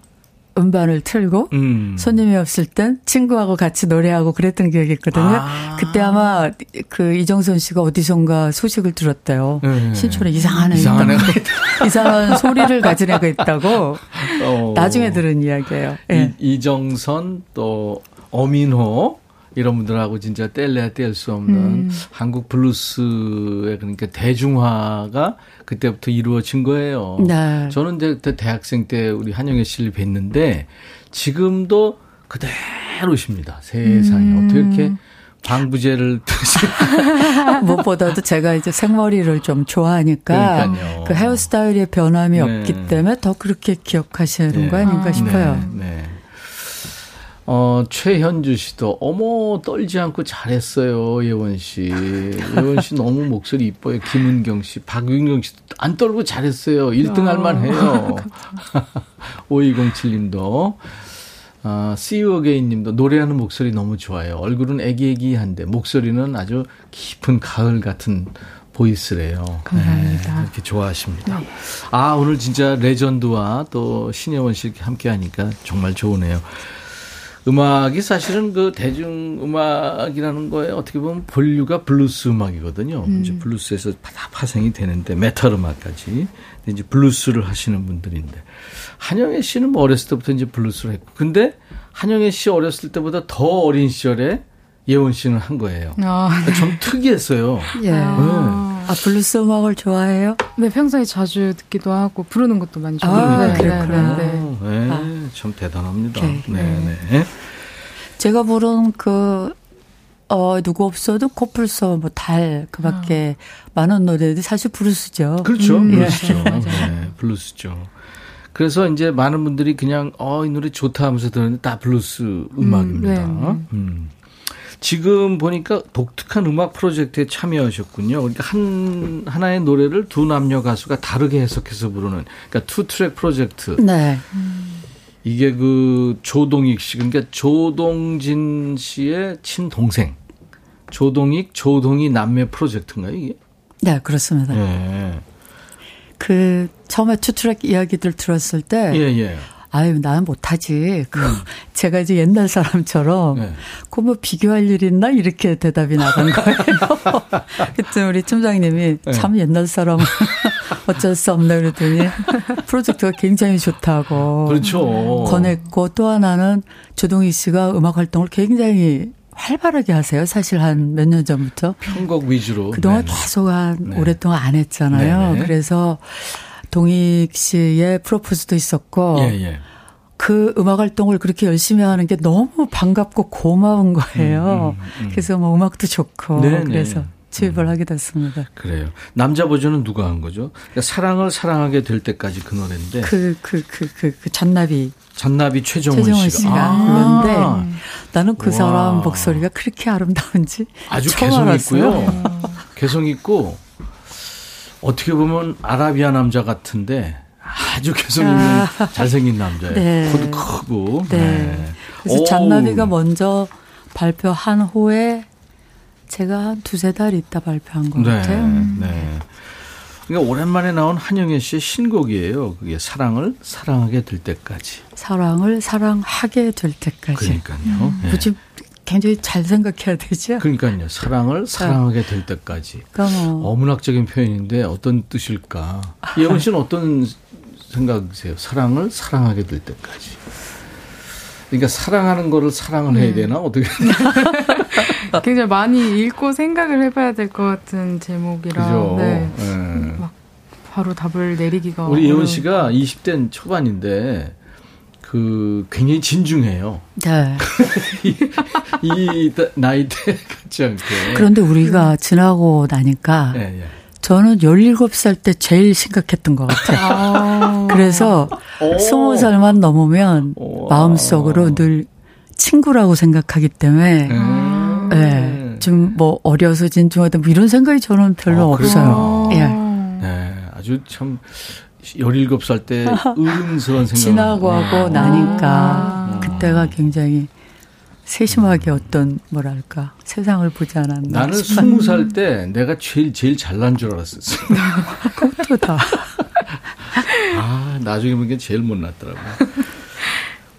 음반을 틀고 음. 손님이 없을 땐 친구하고 같이 노래하고 그랬던 기억이 있거든요. 아. 그때 아마 그 이정선 씨가 어디선가 소식을 들었대요. 네. 신촌에 이상한 애. 애가 [LAUGHS] 이상한 소리를 가진 애가 있다고 어. 나중에 들은 이야기예요. 예. 이, 이정선 또 어민호 이런 분들하고 진짜 뗄래야 뗄 수 없는 음. 한국 블루스의 그러니까 대중화가 그때부터 이루어진 거예요. 네. 저는 이제 그때 대학생 때 우리 한영애 씨를 뵀는데 지금도 그대로십니다. 세상에 음. 어떻게 이렇게 방부제를 [LAUGHS] 무엇보다도 제가 이제 생머리를 좀 좋아하니까 그러니까요. 그 헤어스타일의 변함이 네. 없기 때문에 더 그렇게 기억하시는 거 아닌가 싶어요. 네, 네. 어, 최현주 씨도, 어머, 떨지 않고 잘했어요, 예원 씨. 예원 씨 너무 목소리 이뻐요. 김은경 씨, 박윤경 씨도 안 떨고 잘했어요. 1등 할 만해요. [LAUGHS] 5207님도, 아, See You Again 님도 노래하는 목소리 너무 좋아요. 얼굴은 애기애기한데, 목소리는 아주 깊은 가을 같은 보이스래요. 감사합니다. 네, 이렇게 좋아하십니다. 아, 오늘 진짜 레전드와 또 신예원 씨 함께 하니까 정말 좋으네요. 음악이 사실은 그 대중 음악이라는 거에 어떻게 보면 본류가 블루스 음악이거든요. 이제 블루스에서 다 파생이 되는데 메탈 음악까지. 이제 블루스를 하시는 분들인데 한영애 씨는 뭐 어렸을 때부터 이제 블루스를 했고 근데 한영애 씨 어렸을 때보다 더 어린 시절에 예원 씨는 한 거예요. 아, 좀 특이했어요. 예. 아, 블루스 음악을 좋아해요? 네, 평소에 자주 듣기도 하고 부르는 것도 많이 아, 좋아해요. 네, 그랬구나. 네, 네. 네, 아. 참 대단합니다. 오케이. 네, 네. 제가 부른 그, 어, 누구 없소도 코뿔소, 뭐, 달, 그 밖에 많은 노래들이 사실 블루스죠. 그렇죠. 음, 블루스죠. [LAUGHS] 예. 네, 블루스죠. 그래서 이제 많은 분들이 그냥 어, 이 노래 좋다 하면서 들었는데 다 블루스 음악입니다. 네, 네. 음. 지금 보니까 독특한 음악 프로젝트에 참여하셨군요. 그러니까 한 하나의 노래를 두 남녀 가수가 다르게 해석해서 부르는 그러니까 투 트랙 프로젝트. 네. 이게 그 조동익 씨 그러니까 조동진 씨의 친동생. 조동익 조동희 남매 프로젝트인가요, 이게? 네, 그렇습니다. 예. 그, 처음에 투트랙 이야기들 들었을 때, 예, 예. 아유, 나는 못하지. 그, [LAUGHS] 제가 이제 옛날 사람처럼, 네. 그뭐 비교할 일 있나? 이렇게 대답이 나간 거예요. [LAUGHS] 그때 우리 팀장님이 네. 참 옛날 사람 [LAUGHS] 어쩔 수 없네 그랬더니 프로젝트가 굉장히 좋다고. 그렇죠. 권했고 또 하나는 조동희 씨가 음악 활동을 굉장히 활발하게 하세요. 사실 한 몇 년 전부터. 편곡 위주로. 그동안 네네. 계속 한 네. 오랫동안 안 했잖아요. 네네. 그래서 동익 씨의 프로포즈도 있었고 예, 예. 그 음악 활동을 그렇게 열심히 하는 게 너무 반갑고 고마운 거예요. 음, 음, 음. 그래서 뭐 음악도 좋고 네네. 그래서 취입을 하게 됐습니다. 그래요. 남자 버전은 누가 한 거죠? 그러니까 사랑을 사랑하게 될 때까지 그 노래인데 그 그 그 그 그 잔나비 잔나비 최정원, 최정원 씨가, 씨가 아, 부르는데 나는 그 와. 사람 목소리가 그렇게 아름다운지 아주 개성 알았어요. 있고요. 개성 있고 어떻게 보면 아라비아 남자 같은데 아주 개성 있는 아. 잘생긴 남자예요. 네. 코도 크고. 네. 그래서 어우. 잔나비가 먼저 발표한 후에 제가 한 두세 달 있다 발표한 것 네, 같아요. 네. 그러니까 오랜만에 나온 한영애 씨의 신곡이에요. 그게 사랑을 사랑하게 될 때까지. 사랑을 사랑하게 될 때까지. 그러니까요. 예. 굳이 굉장히 잘 생각해야 되죠. 그러니까요. 사랑을 사랑하게 될 때까지. 그러니까 뭐 어문학적인 표현인데 어떤 뜻일까? 예원 씨는 어떤 생각이세요? 사랑을 사랑하게 될 때까지. 그러니까 사랑하는 거를 사랑을 네. 해야 되나 어떻게? [LAUGHS] 굉장히 많이 읽고 생각을 해봐야 될 것 같은 제목이라 그죠? 네. 예. 막 바로 답을 내리기가 우리 예원 씨가 20대 초반인데 그 굉장히 진중해요. 네. [LAUGHS] 이 나이 때 같지 않게. 그런데 우리가 지나고 나니까 예, 예. 저는 17살 때 제일 심각했던 것 같아요. 아. 그래서 오. 20살만 넘으면 우와. 마음속으로 늘 친구라고 생각하기 때문에 음. 네, 좀뭐 어려서 진중하다 뭐 이런 생각이 저는 별로 아, 없어요. 예. 네, 아주 참 17살 때 [LAUGHS] 의른스러운 생각. 지나고 하고 네. 나니까 아. 그때가 굉장히 세심하게 어떤 뭐랄까 세상을 보지 않았나. 나는 싶은 20살 때 내가 제일 제일 잘난 줄 알았었어. [LAUGHS] 것도 다. 아, 나중에 보니까 제일 못났더라고.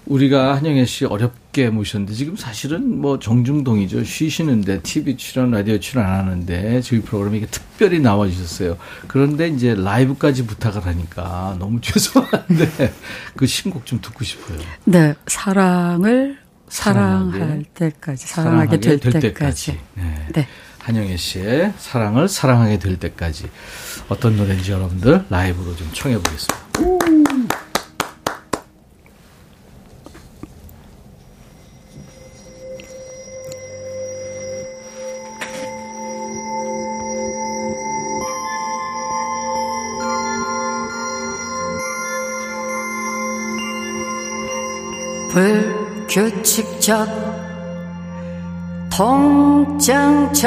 우리가 한영애 씨 어렵 게 모셨는데 지금 사실은 뭐 정중동이죠. 쉬시는데 TV 출연, 라디오 출연 안 하는데 저희 프로그램에 이게 특별히 나와 주셨어요. 그런데 이제 라이브까지 부탁을 하니까 너무 [LAUGHS] 죄송한데 그 신곡 좀 듣고 싶어요. 네, 사랑을 사랑할 때까지 사랑하게 될, 때까지. 네. 네. 한영애 씨의 사랑을 사랑하게 될 때까지 어떤 노래인지 여러분들 라이브로 좀 청해 보겠습니다. 규칙적 통장처럼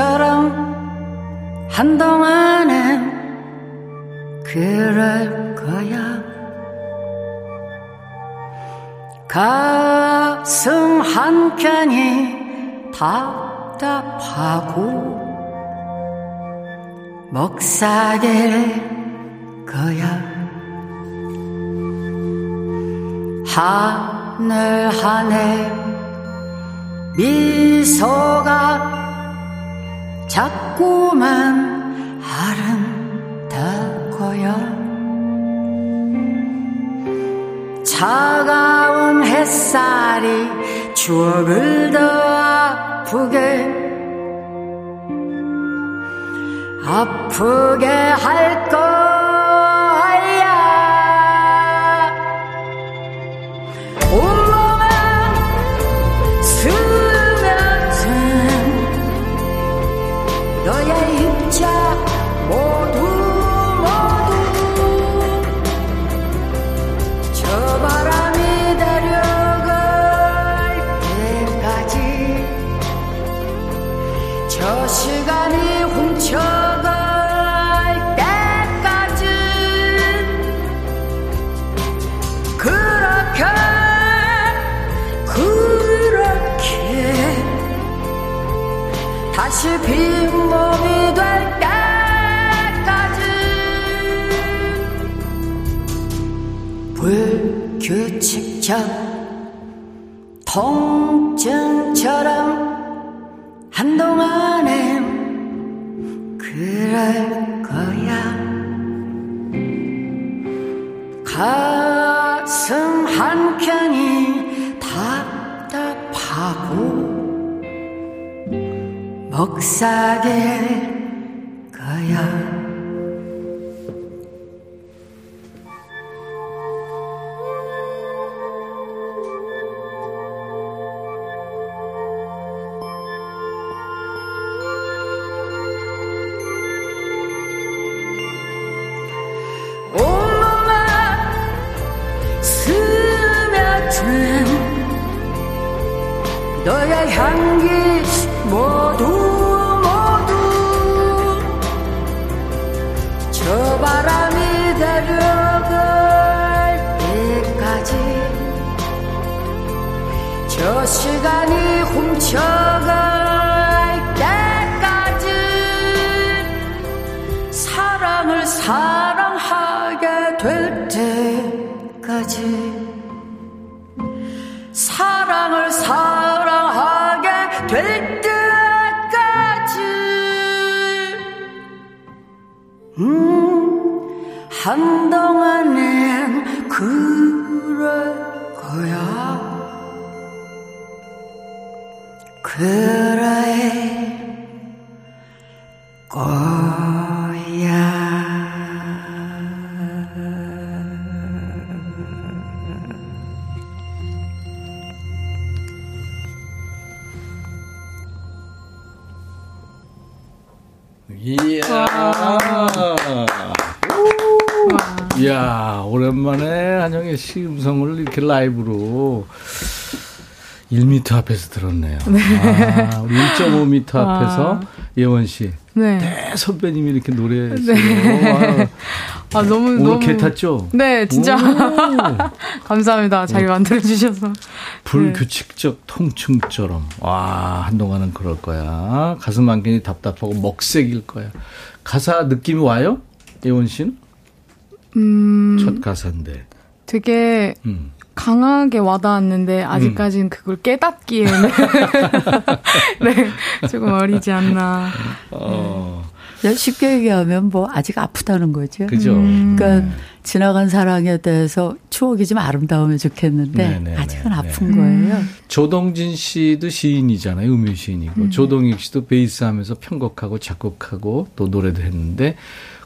한동안은 그럴 거야. 가슴 한켠이 답답하고 먹사될 거야. 하늘 하늘 미소가 자꾸만 아름다워요. 차가운 햇살이 추억을 더 아프게 아프게 할거 불규칙적 통증처럼 한동안엔 그럴 거야. 가슴 한켠이 답답하고 먹삭일 거야 때까지 사랑을 사랑하게 될 때까지. 음 한동안엔 그럴 거야. 그래 이렇게 라이브로 1m 앞에서 들었네요. 아, 우리 1.5m 앞에서 예원 씨. 네. 대 선배님이 이렇게 노래했어요. 네. 아, 너무, 오늘 너무. 개 탔죠? 네, 진짜. 오. [LAUGHS] 감사합니다. 잘 만들어주셔서. 불규칙적 통증처럼. 와, 한동안은 그럴 거야. 가슴 안견이 답답하고 먹색일 거야. 가사 느낌이 와요? 예원 씨는? 음, 첫 가사인데. 되게 음. 강하게 와닿았는데, 아직까지는 그걸 깨닫기에는. [LAUGHS] 네, 조금 어리지 않나. 어. 쉽게 얘기하면 뭐 아직 아프다는 거죠. 그죠. 그러니까 지나간 사랑에 대해서 추억이 좀 아름다우면 좋겠는데 네네네. 아직은 아픈 거예요. 조동진 씨도 시인이잖아요. 음유 시인이고. 음. 조동익 씨도 베이스 하면서 편곡하고 작곡하고 또 노래도 했는데,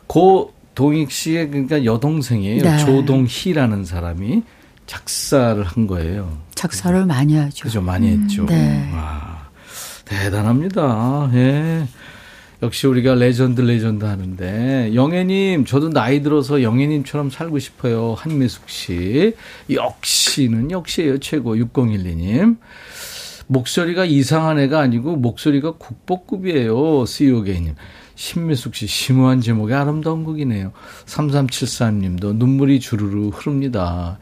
고 동익 씨의 그러니까 여동생이에요. 네. 조동희라는 사람이 작사를 한 거예요. 작사를 많이 하죠. 그죠. 많이 했죠. 네. 와, 대단합니다. 예. 역시 우리가 레전드 레전드 하는데 영애님 저도 나이 들어서 영애님처럼 살고 싶어요 한미숙 씨 역시는 역시예요 최고 6012님 목소리가 이상한 애가 아니고 목소리가 국보급이에요 CEO계님 신미숙 씨 심오한 제목의 아름다운 곡이네요 3373님도 눈물이 주르르 흐릅니다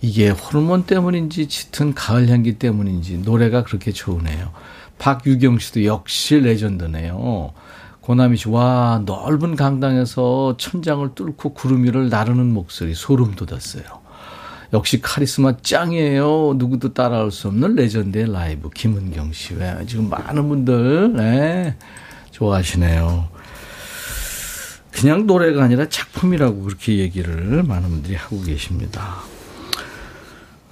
이게 호르몬 때문인지 짙은 가을 향기 때문인지 노래가 그렇게 좋으네요 박유경 씨도 역시 레전드네요. 고남이 씨, 와, 넓은 강당에서 천장을 뚫고 구름 위를 나르는 목소리, 소름 돋았어요. 역시 카리스마 짱이에요. 누구도 따라올 수 없는 레전드의 라이브. 김은경 씨. 왜, 지금 많은 분들, 네, 좋아하시네요. 그냥 노래가 아니라 작품이라고 그렇게 얘기를 많은 분들이 하고 계십니다.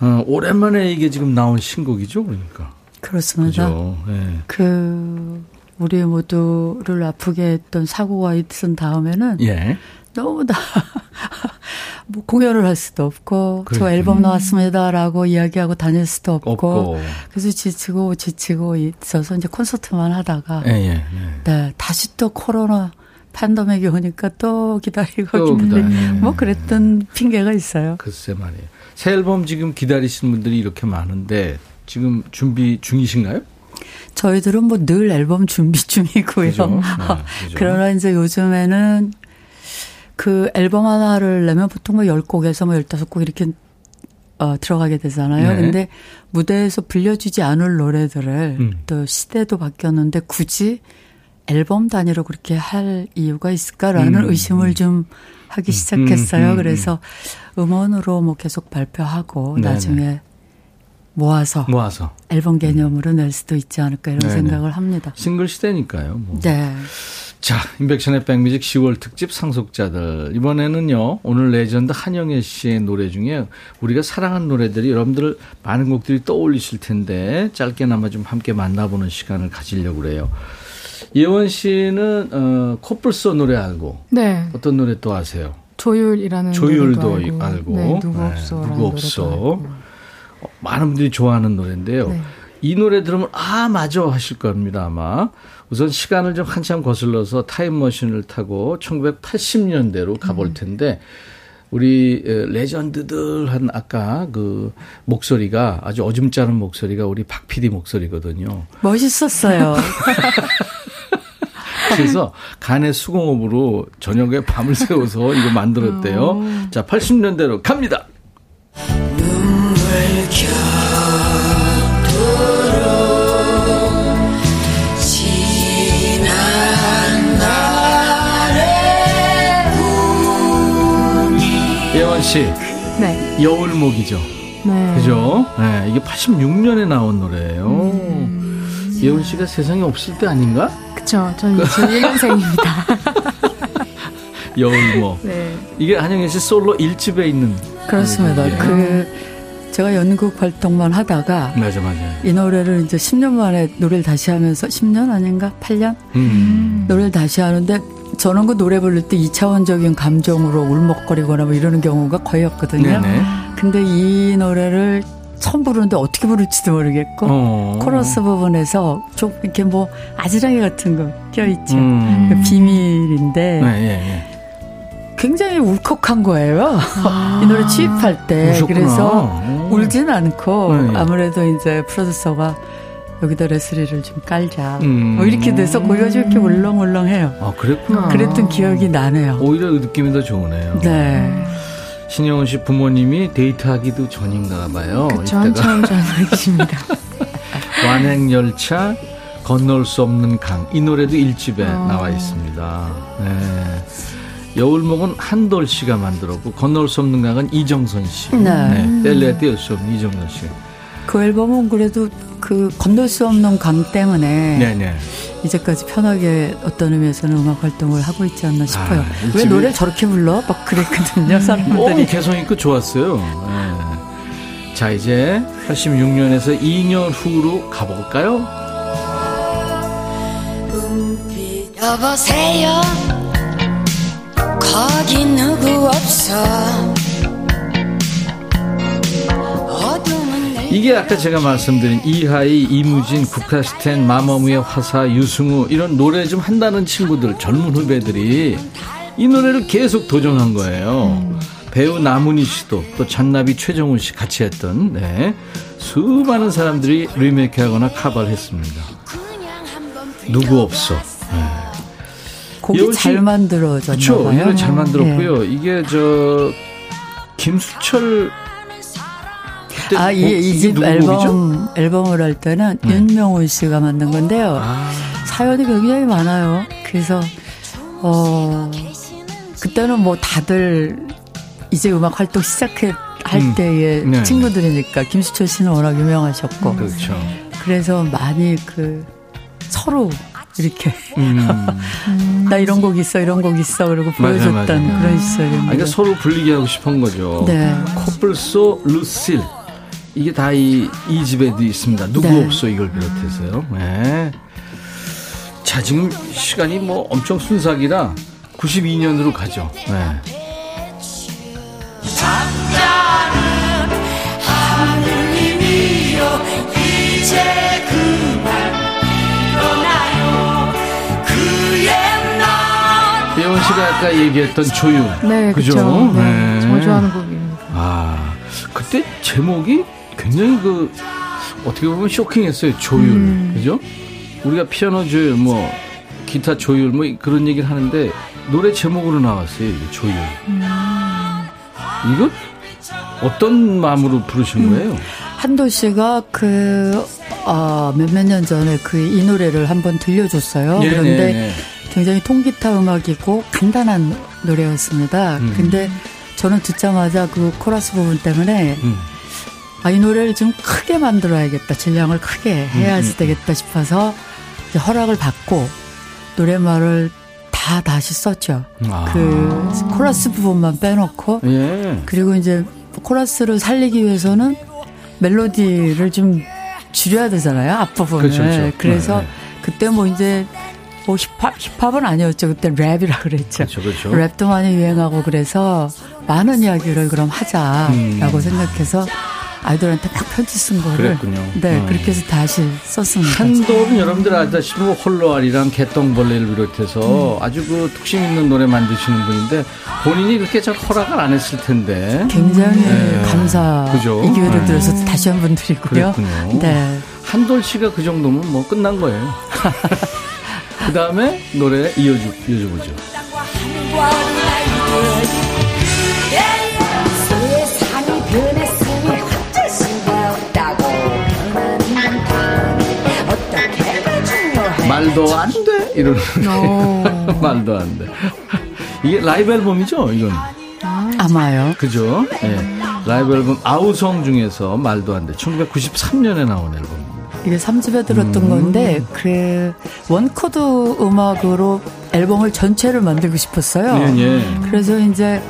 어, 오랜만에 이게 지금 나온 신곡이죠, 그러니까. 그렇습니다. 그죠. 예. 그 우리 모두를 아프게 했던 사고가 있은 다음에는 예. 너무 다 [LAUGHS] 뭐 공연을 할 수도 없고 저 그러니까요. 앨범 나왔습니다라고 이야기하고 다닐 수도 없고, 없고. 그래서 지치고 지치고 있어서 이제 콘서트만 하다가 예, 예, 예. 네 다시 또 코로나 팬데믹이 오니까 또 기다리고 또 있는데 기다려. 뭐 그랬던 핑계가 있어요. 글쎄 말이에요. 새 앨범 지금 기다리시는 분들이 이렇게 많은데 지금 준비 중이신가요? 저희들은 뭐 늘 앨범 준비 [LAUGHS] 중이고요. 그죠? 네, [LAUGHS] 그죠. 그러나 이제 요즘에는 그 앨범 하나를 내면 보통 뭐 10곡에서 뭐 15곡 이렇게 어, 들어가게 되잖아요. 네. 근데 무대에서 불려주지 않을 노래들을 음. 또 시대도 바뀌었는데 굳이 앨범 단위로 그렇게 할 이유가 있을까라는 음. 의심을 좀 하기 시작했어요. 음, 음, 그래서 음원으로 뭐 계속 발표하고 네네. 나중에 모아서 모아서 앨범 개념으로 낼 수도 있지 않을까 이런 네네. 생각을 합니다. 싱글 시대니까요. 뭐. 네. 자, 임백천의 백뮤직 10월 특집 상속자들. 이번에는요, 오늘 레전드 한영애 씨의 노래 중에 우리가 사랑한 노래들이 여러분들 많은 곡들이 떠올리실 텐데, 짧게나마 좀 함께 만나보는 시간을 가지려고 그래요. 예원 씨는, 어, 코뿔소 노래 알고, 네. 어떤 노래 또 아세요? 조율이라는 조율도 노래도 알고, 알고, 네, 누구 네, 없어 누구 없어. 어, 많은 분들이 좋아하는 노래인데요. 네. 이 노래 들으면 아 맞아 하실 겁니다 아마. 우선 시간을 좀 한참 거슬러서 타임머신을 타고 1980년대로 가볼 음. 텐데 우리 에, 레전드들 한 아까 그 목소리가 아주 어줌 짜는 목소리가 우리 박 PD 목소리거든요. 멋있었어요. [LAUGHS] 그래서 간의 수공업으로 저녁에 밤을 새워서 이거 만들었대요. 자, 80년대로 갑니다. 예원 씨, 네. 여울목이죠. 네. 그죠? 네, 이게 86년에 나온 노래예요. 예원 씨가 세상에 없을 때 아닌가? 그쵸. 저는 21년생입니다. 여울목. 네. 이게 한영애 씨 솔로 1집에 있는 그렇습니다. 노래예요. 그 제가 연극 활동만 하다가 맞아 맞아. 이 노래를 이제 10년 만에 노래를 다시 하면서 10년 아닌가? 8년? 음. 노래를 다시 하는데 저는 그 노래 부를 때 2차원적인 감정으로 울먹거리거나 뭐 이러는 경우가 거의 없거든요. 네네. 근데 이 노래를 처음 부르는데 어떻게 부를지도 모르겠고 어. 코러스 부분에서 좀 이렇게 뭐 아지랑이 같은 거 껴있죠. 음. 그 비밀인데 네, 예, 예. 굉장히 울컥한 거예요. [LAUGHS] 이 노래 취입할 때. 우셨구나. 그래서 오. 울진 않고 네. 아무래도 이제 프로듀서가 여기다 레스리를 좀 깔자. 음. 뭐 이렇게 돼서 거기가 좀 이렇게 울렁울렁해요. 아, 그랬구나. 그랬던 기억이 나네요. 오히려 그 느낌이 더 좋으네요. 네. 신영원 씨 부모님이 데이트하기도 전인가 봐요. 그쵸. 한참 전이십니다. 완행열차 [LAUGHS] 건널 수 없는 강. 이 노래도 일집에 어. 나와 있습니다. 네. 여울목은 한돌 씨가 만들었고 건널 수 없는 강은 이정선 씨. 네. 뗄래야 뗄수 없는 이정선 씨. 그 앨범은 그래도 그 건널 수 없는 강 때문에 네네. 이제까지 편하게 어떤 의미에서는 음악 활동을 하고 있지 않나 싶어요. 아, 왜 노래를 저렇게 불러? 막 그랬거든요, 오, 사람들이. 개성 있고 좋았어요. 네. 자, 이제 86년에서 2년 후로 가볼까요? 여보세요 거기 누구 없어 이게 아까 제가 말씀드린 이하이, 이무진, 국카스텐, 마마무의 화사, 유승우 이런 노래 좀 한다는 친구들, 젊은 후배들이 이 노래를 계속 도전한 거예요. 배우 남은희 씨도 또 잔나비 최정훈 씨 같이 했던 네. 수많은 사람들이 리메이크하거나 카바를 했습니다. 누구 없어. 곡이 예원 씨- 잘 만들어졌나 그렇죠. 잘 네. 만들었고요. 이게 저 김수철 그때 아, 어, 이, 이 이게 집 누구 앨범? 앨범을 할 때는 네. 윤명훈 씨가 만든 건데요. 아, 사연이 굉장히 많아요. 그래서, 어, 그때는 뭐 다들 이제 음악 활동 시작해, 할 음. 때의 네. 친구들이니까 김수철 씨는 워낙 유명하셨고. 그렇죠. 그래서 많이 그, 서로 이렇게, 음. [LAUGHS] 나 이런 곡 있어, 이런 곡 있어, 그러고 보여줬던 맞아요. 그런 아, 시절입니다. 그러니까 서로 불리게 하고 싶은 거죠. 네. 코뿔소 루실. 이게 다 이 이 집에도 있습니다. 누구 네. 없어 이걸 비롯해서요. 네. 자 지금 시간이 뭐 엄청 순삭이라 92년으로 가죠. 네. 예원 씨가 아까 얘기했던 조율. 네, 그죠? 그죠. 네, 네. 좋아하는 곡입니다. 아, 그때 제목이 굉장히 그, 어떻게 보면 쇼킹했어요. 조율. 음. 그죠? 우리가 피아노 조율, 뭐, 기타 조율, 뭐 그런 얘기를 하는데, 노래 제목으로 나왔어요. 이게 조율. 음. 이거 어떤 마음으로 부르신 음. 거예요? 한도 씨가 그, 어, 몇몇 년 전에 그 이 노래를 한번 들려줬어요. 네, 그런데 네, 네. 굉장히 통기타 음악이고 간단한 노래였습니다. 음. 근데 저는 듣자마자 그 코러스 부분 때문에 음. 아, 이 노래를 좀 크게 만들어야겠다. 질량을 크게 해야지 음, 음. 되겠다 싶어서 이제 허락을 받고 노래말을 다 다시 썼죠. 아. 그 코러스 부분만 빼놓고 예. 그리고 이제 코러스를 살리기 위해서는 멜로디를 좀 줄여야 되잖아요. 앞부분을. 그렇죠, 그렇죠. 그래서 네, 네. 그때 뭐 이제 뭐 힙합, 힙합은 아니었죠. 그때 랩이라 그랬죠. 그렇죠, 그렇죠. 랩도 많이 유행하고 그래서 많은 이야기를 그럼 하자라고 음. 생각해서 아이돌한테 막 편지 쓴 거를 그랬군요. 네 어. 그렇게 해서 다시 썼습니다. 한도는 여러분들 아다시피 뭐 홀로알이랑 개똥벌레를 비롯해서 아주 그 특징 있는 노래 만드시는 분인데 본인이 그렇게 잘 허락을 안 했을 텐데 굉장히 네. 감사 그죠? 이 기회를 네. 들어서 다시 한 번 드리고요. 그랬군요. 네. 한돌 씨가 그 정도면 뭐 끝난 거예요. [LAUGHS] 그 다음에 노래 이어주, 이어줘보죠. 말도 안 돼! 이러는. [LAUGHS] 말도 안 돼. 이게 라이브 앨범이죠, 이건. 아마요. 그죠? 예. 라이브 앨범 아우성 중에서 말도 안 돼. 1993년에 나온 앨범. 이게 3집에 들었던 음. 건데 그 one chord 음악으로 앨범을 전체를 만들고 싶었어요. 예, 예. 그래서 이제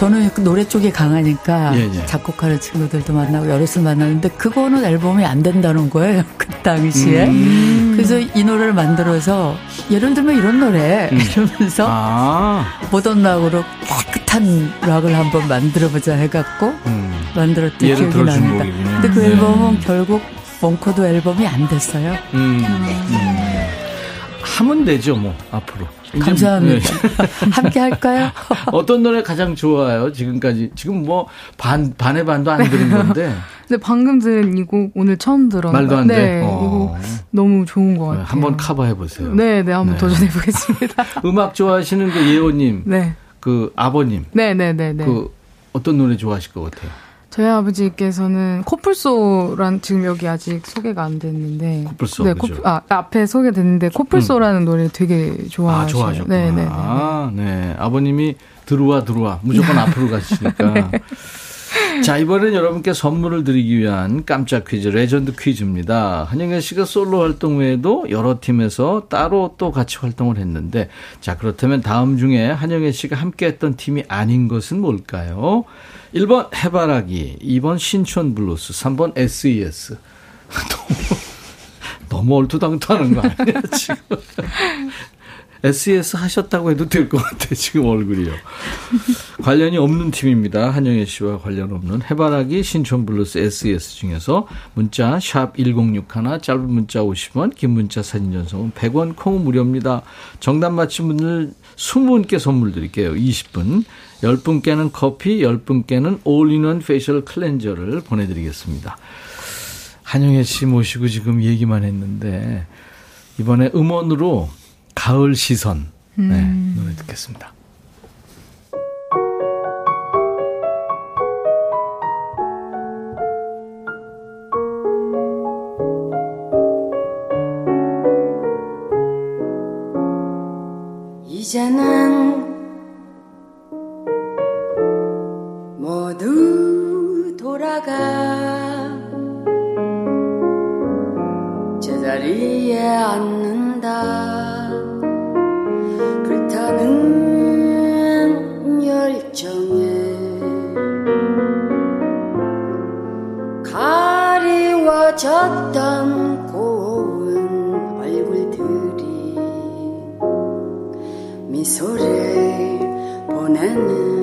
저는 그 노래 쪽이 강하니까 예, 예. 작곡하는 친구들도 만나고 여럿을 만났는데 그거는 앨범이 안 된다는 거예요. [LAUGHS] 그 당시에. 음. 그래서 이 노래를 만들어서 예를 들면 이런 노래 이러면서 음. 아, 모던 락으로 깨끗한 락을 한번 만들어보자 해갖고 음. 만들었던 예를 기억이 납니다. 곡이군요. 근데 그 네. 앨범은 결국 one chord 앨범이 안 됐어요. 음. 음. 하면 되죠, 뭐, 앞으로. 감사합니다. 네. [LAUGHS] 함께 할까요? [LAUGHS] 어떤 노래 가장 좋아요? 지금까지. 지금 뭐, 반, 반의 반도 안 들은 건데. [LAUGHS] 근데 방금 들은 이 곡 오늘 처음 들었는데 말도 안 돼? 네, 어. 이거 너무 좋은 것 같아요. 한번 커버해 보세요. 네, 네, 한번 네. 도전해 보겠습니다. 음악 좋아하시는 그 예호님, 네, 그 아버님, 네, 네, 네, 네. 그 어떤 노래 좋아하실 것 같아요? 저희 아버지께서는 코뿔소란 지금 여기 아직 소개가 안 됐는데 코뿔소, 네, 그죠? 코뿔- 아 앞에 소개됐는데 코뿔소라는 노래 되게 아, 좋아하셔요. 좋아하셨구나. 네, 네, 네. 아, 네. 아버님이 들어와, 들어와. 무조건 앞으로 가시니까. 네. [LAUGHS] [LAUGHS] 자, 이번엔 여러분께 선물을 드리기 위한 깜짝 퀴즈, 레전드 퀴즈입니다. 한영애 씨가 솔로 활동 외에도 여러 팀에서 따로 또 같이 활동을 했는데, 자, 그렇다면 다음 중에 한영애 씨가 함께 했던 팀이 아닌 것은 뭘까요? 1번 해바라기, 2번 신촌 블루스, 3번 SES. [LAUGHS] 너무, 너무 얼토당토 하는 거 아니야, 지금? SES 하셨다고 해도 될 것 같아, 지금 얼굴이요. 관련이 없는 팀입니다. 한영애 씨와 관련 없는 해바라기, 신촌블루스, SES 중에서 문자 샵 1061, 짧은 문자 50원, 긴 문자 사진 전송은 100원, 콩은 무료입니다. 정답 맞힌 분들 20분께 선물 드릴게요. 20분. 10분께는 커피, 10분께는 all-in-one facial cleanser를 보내드리겠습니다. 한영애 씨 모시고 지금 얘기만 했는데 이번에 음원으로 가을 시선 네, 노래 듣겠습니다. 이제는 모두 돌아가 있었던 고운 얼굴들이 미소를 보내는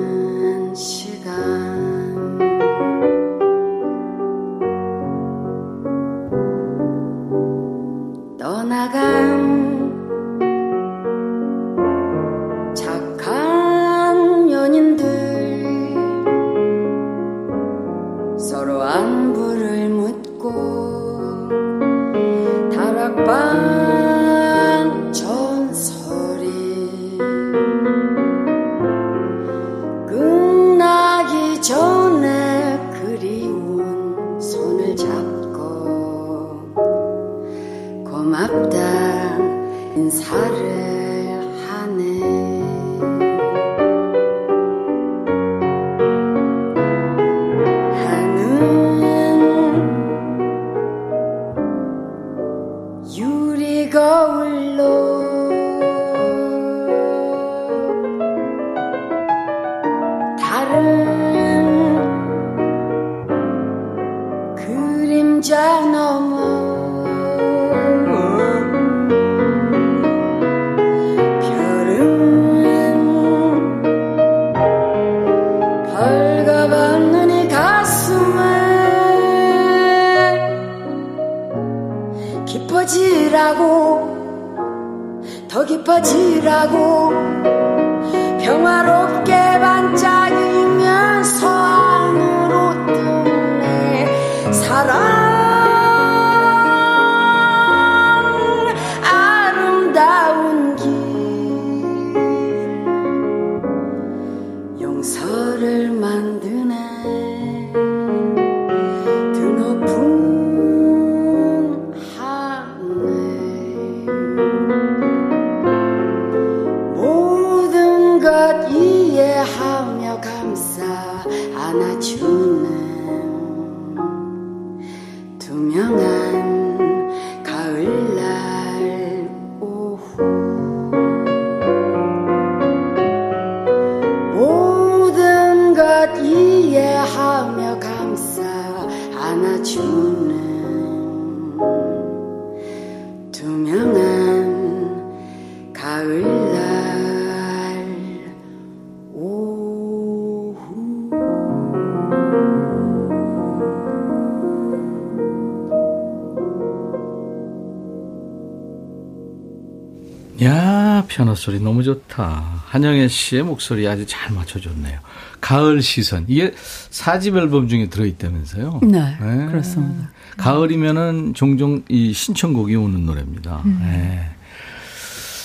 야, 피아노 소리 너무 좋다. 한영애 씨의 목소리 아주 잘 맞춰줬네요. 가을 시선. 이게 사집 앨범 중에 들어있다면서요? 네, 그렇습니다. 가을이면은 종종 이 신청곡이 오는 노래입니다. 음. 네.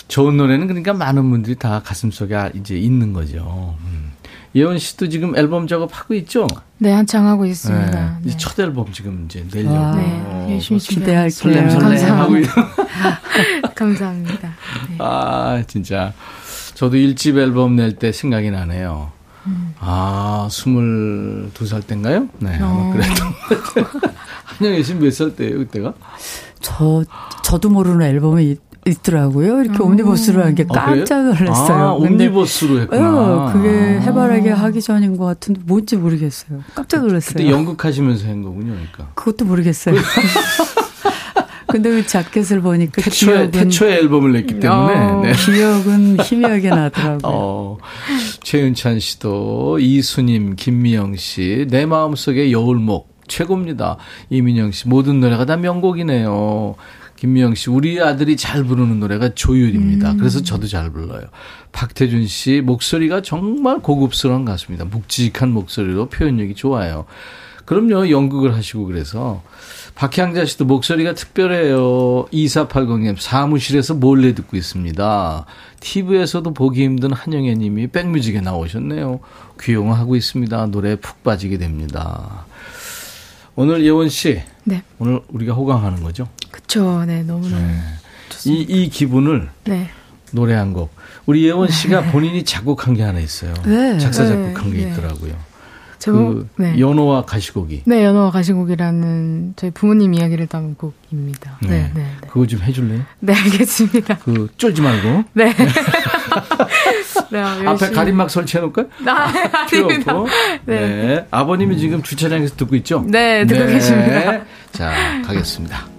좋은 노래는 그러니까 많은 분들이 다 가슴속에 아- 이제 있는 거죠. 음. 예원 씨도 지금 앨범 작업하고 있죠? 네, 한창 하고 있습니다. 네. 네. 이제 첫 앨범 지금 이제 내려고. 와, 네, 열심히 기대할게요. 설렘 설렘 하고 있 감사합니다. 네. 아, 진짜. 저도 1집 앨범 낼 때 생각이 나네요. 아, 22살 때인가요? 네, 아마 어. 그랬던 것 같아요. [LAUGHS] 한영애 씨는 몇살 때예요, 그때가? 저 저도 모르는 앨범이 있, 있더라고요. 이렇게 옴니버스로 한게 아? 깜짝 놀랐어요. 아, 옴니버스로 했구나. 어, 그게 해바라기 하기 전인 것 같은데 뭔지 모르겠어요. 깜짝 놀랐어요. 그때 연극하시면서 한 거군요, 그러니까. 그것도 모르겠어요. [LAUGHS] 근데 그 자켓을 보니까 태초에, 기억은 태초에 앨범을 냈기 때문에. 어, 네. 기억은 희미하게 나더라고요. [LAUGHS] 어, 최윤찬 씨도, 이수님, 김미영 씨, 내 마음속의 여울목, 최고입니다. 이민영 씨, 모든 노래가 다 명곡이네요. 김미영 씨, 우리 아들이 잘 부르는 노래가 조율입니다. 그래서 저도 잘 불러요. 박태준 씨, 목소리가 정말 고급스러운 가수입니다. 묵직한 목소리로 표현력이 좋아요. 그럼요, 연극을 하시고 그래서. 박향자 씨도 목소리가 특별해요. 2480님, 사무실에서 몰래 듣고 있습니다. TV에서도 보기 힘든 한영애 님이 백뮤직에 나오셨네요. 귀용하고 있습니다. 노래에 푹 빠지게 됩니다. 오늘 예원 씨. 네. 오늘 우리가 호강하는 거죠? 그쵸. 네, 너무너무. 이, 이 기분을 네. 노래 한 곡. 우리 예원 씨가 본인이 작곡한 게 하나 있어요. 네. 작사, 네, 작곡한 게 네. 있더라고요. 그 네. 연호와 가시곡이. 네, 연어와 가시곡이라는 저희 부모님 이야기를 담은 곡입니다. 네, 네. 네, 그거 좀 해줄래요? 네, 알겠습니다. 그 쫄지 말고. 네. [LAUGHS] 네, 앞에. 가림막 설치해 놓을까요? 아, 필요 아닙니다. 없고. 네. 네. 아버님이 지금 주차장에서 듣고 있죠? 네, 듣고 계십니다. 자, 가겠습니다.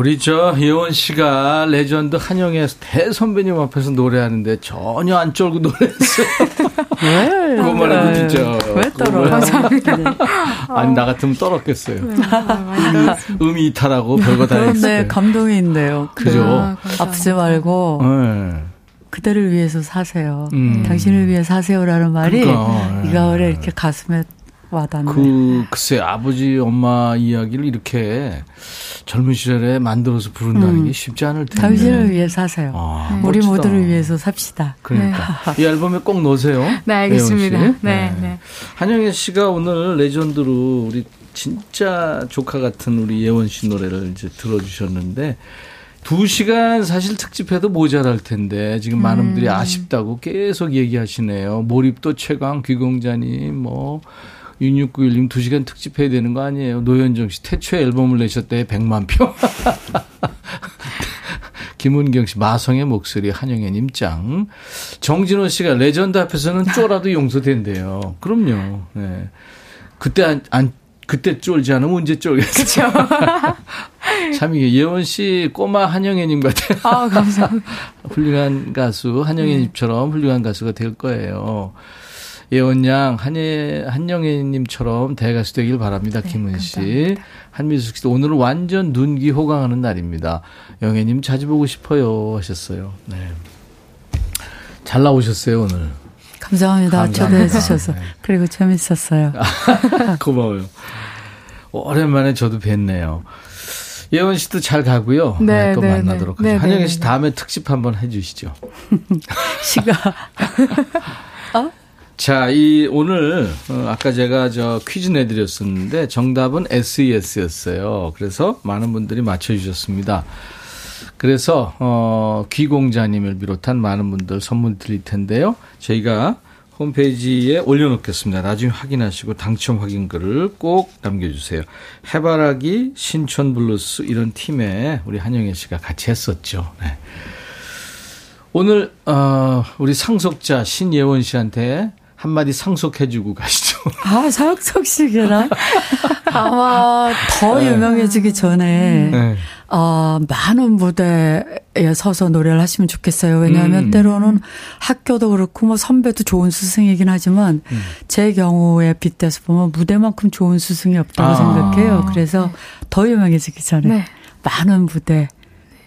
우리 저 예원 씨가 레전드 한영의 대선배님 앞에서 노래하는데 전혀 안 쫄고 노래했어요. [LAUGHS] 왜? 그것만 해도 진짜. 왜 해도. [LAUGHS] 아니, 나 같으면 떨었겠어요. 음이 이탈하고 별거 다 그런데 했어요. 감동이 있네요. 그죠? 아, 아프지 말고 네. 그대를 위해서 사세요. 음. 당신을 위해 사세요라는 말이 그러니까, 이 가을에 이렇게 가슴에 와닿네. 그, 글쎄, 아버지, 엄마 이야기를 이렇게 젊은 시절에 만들어서 부른다는 음. 게 쉽지 않을 텐데. 당신을 위해 사세요. 아, 우리. 모두를 위해서 삽시다. 그러니까. 이 앨범에 꼭 넣으세요. [LAUGHS] 네, 알겠습니다. 씨. 네, 네. 한영애 씨가 오늘 레전드로 우리 진짜 조카 같은 우리 예원 씨 노래를 이제 들어주셨는데 두 시간 사실 특집해도 모자랄 텐데 지금 많은 분들이 아쉽다고 계속 얘기하시네요. 몰입도 최강 귀공자님 뭐 6691님 두 시간 특집해야 되는 거 아니에요. 노현정 씨 태초에 앨범을 내셨대 100만 표. [LAUGHS] 김은경 씨 마성의 목소리 한영애 님 짱. 정진호 씨가 레전드 앞에서는 쫄아도 용서된대요. 그럼요. 네. 그때 안, 안 그때 쫄지 않으면 언제 쫄겠어요. [LAUGHS] 참 이게 예원 씨 꼬마 한영애님 같아요. 아, 감사합니다. [LAUGHS] 훌륭한 가수 한영애님처럼 훌륭한 가수가 될 거예요. 예원 양 한예 한영애님처럼 대가수 되길 바랍니다. 김은 씨, 한미숙 씨 오늘은 완전 눈기 호강하는 날입니다. 영애님 자주 보고 싶어요 하셨어요. 네. 잘 나오셨어요 오늘. 감사합니다. 감사합니다. 초대해 주셔서. 네. 그리고 재밌었어요. [LAUGHS] 고마워요. 오랜만에 저도 뵀네요. 예원 씨도 잘 가고요. 네, 네, 또 네, 만나도록 네. 하죠. 네, 한영애 네, 씨 네. 다음에 특집 한번 해주시죠. [LAUGHS] 시가. [LAUGHS] 자, 이 오늘 어, 아까 제가 저 퀴즈 내드렸었는데 정답은 SES였어요. 그래서 많은 분들이 맞춰주셨습니다. 그래서 어, 귀공자님을 비롯한 많은 분들 선물 드릴 텐데요. 저희가 홈페이지에 올려놓겠습니다. 나중에 확인하시고 당첨 확인글을 꼭 남겨주세요. 해바라기, 신촌블루스 이런 팀에 우리 한영애 씨가 같이 했었죠. 네. 오늘 어, 우리 상속자 신예원 씨한테 한마디 상속해주고 가시죠. [LAUGHS] 아, 상속식이라? [LAUGHS] 아마 더 유명해지기 전에, 네. 어, 많은 무대에 서서 노래를 하시면 좋겠어요. 왜냐하면 음. 때로는 학교도 그렇고 뭐 선배도 좋은 스승이긴 하지만 음. 제 경우에 빗대서 보면 무대만큼 좋은 스승이 없다고 아. 생각해요. 그래서 더 유명해지기 전에 네. 많은 무대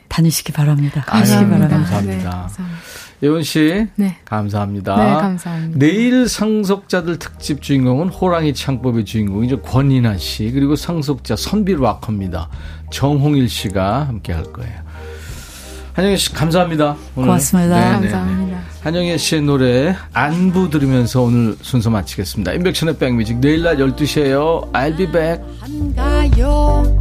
다니시기 바랍니다. 가시기 바랍니다. 감사합니다. 네, 감사합니다. 예원 씨, 네. 감사합니다. 네, 감사합니다. 내일 상속자들 특집 주인공은 호랑이 창법의 주인공이죠. 권인아 씨, 그리고 상속자 선비 락커입니다. 정홍일 씨가 함께 할 거예요. 한영애 씨, 감사합니다. 오늘. 고맙습니다. 네네네. 감사합니다. 한영애 씨의 노래 안부 들으면서 오늘 순서 마치겠습니다. 인백션의 백뮤직 내일 낮 12시에요. I'll be back. 한가요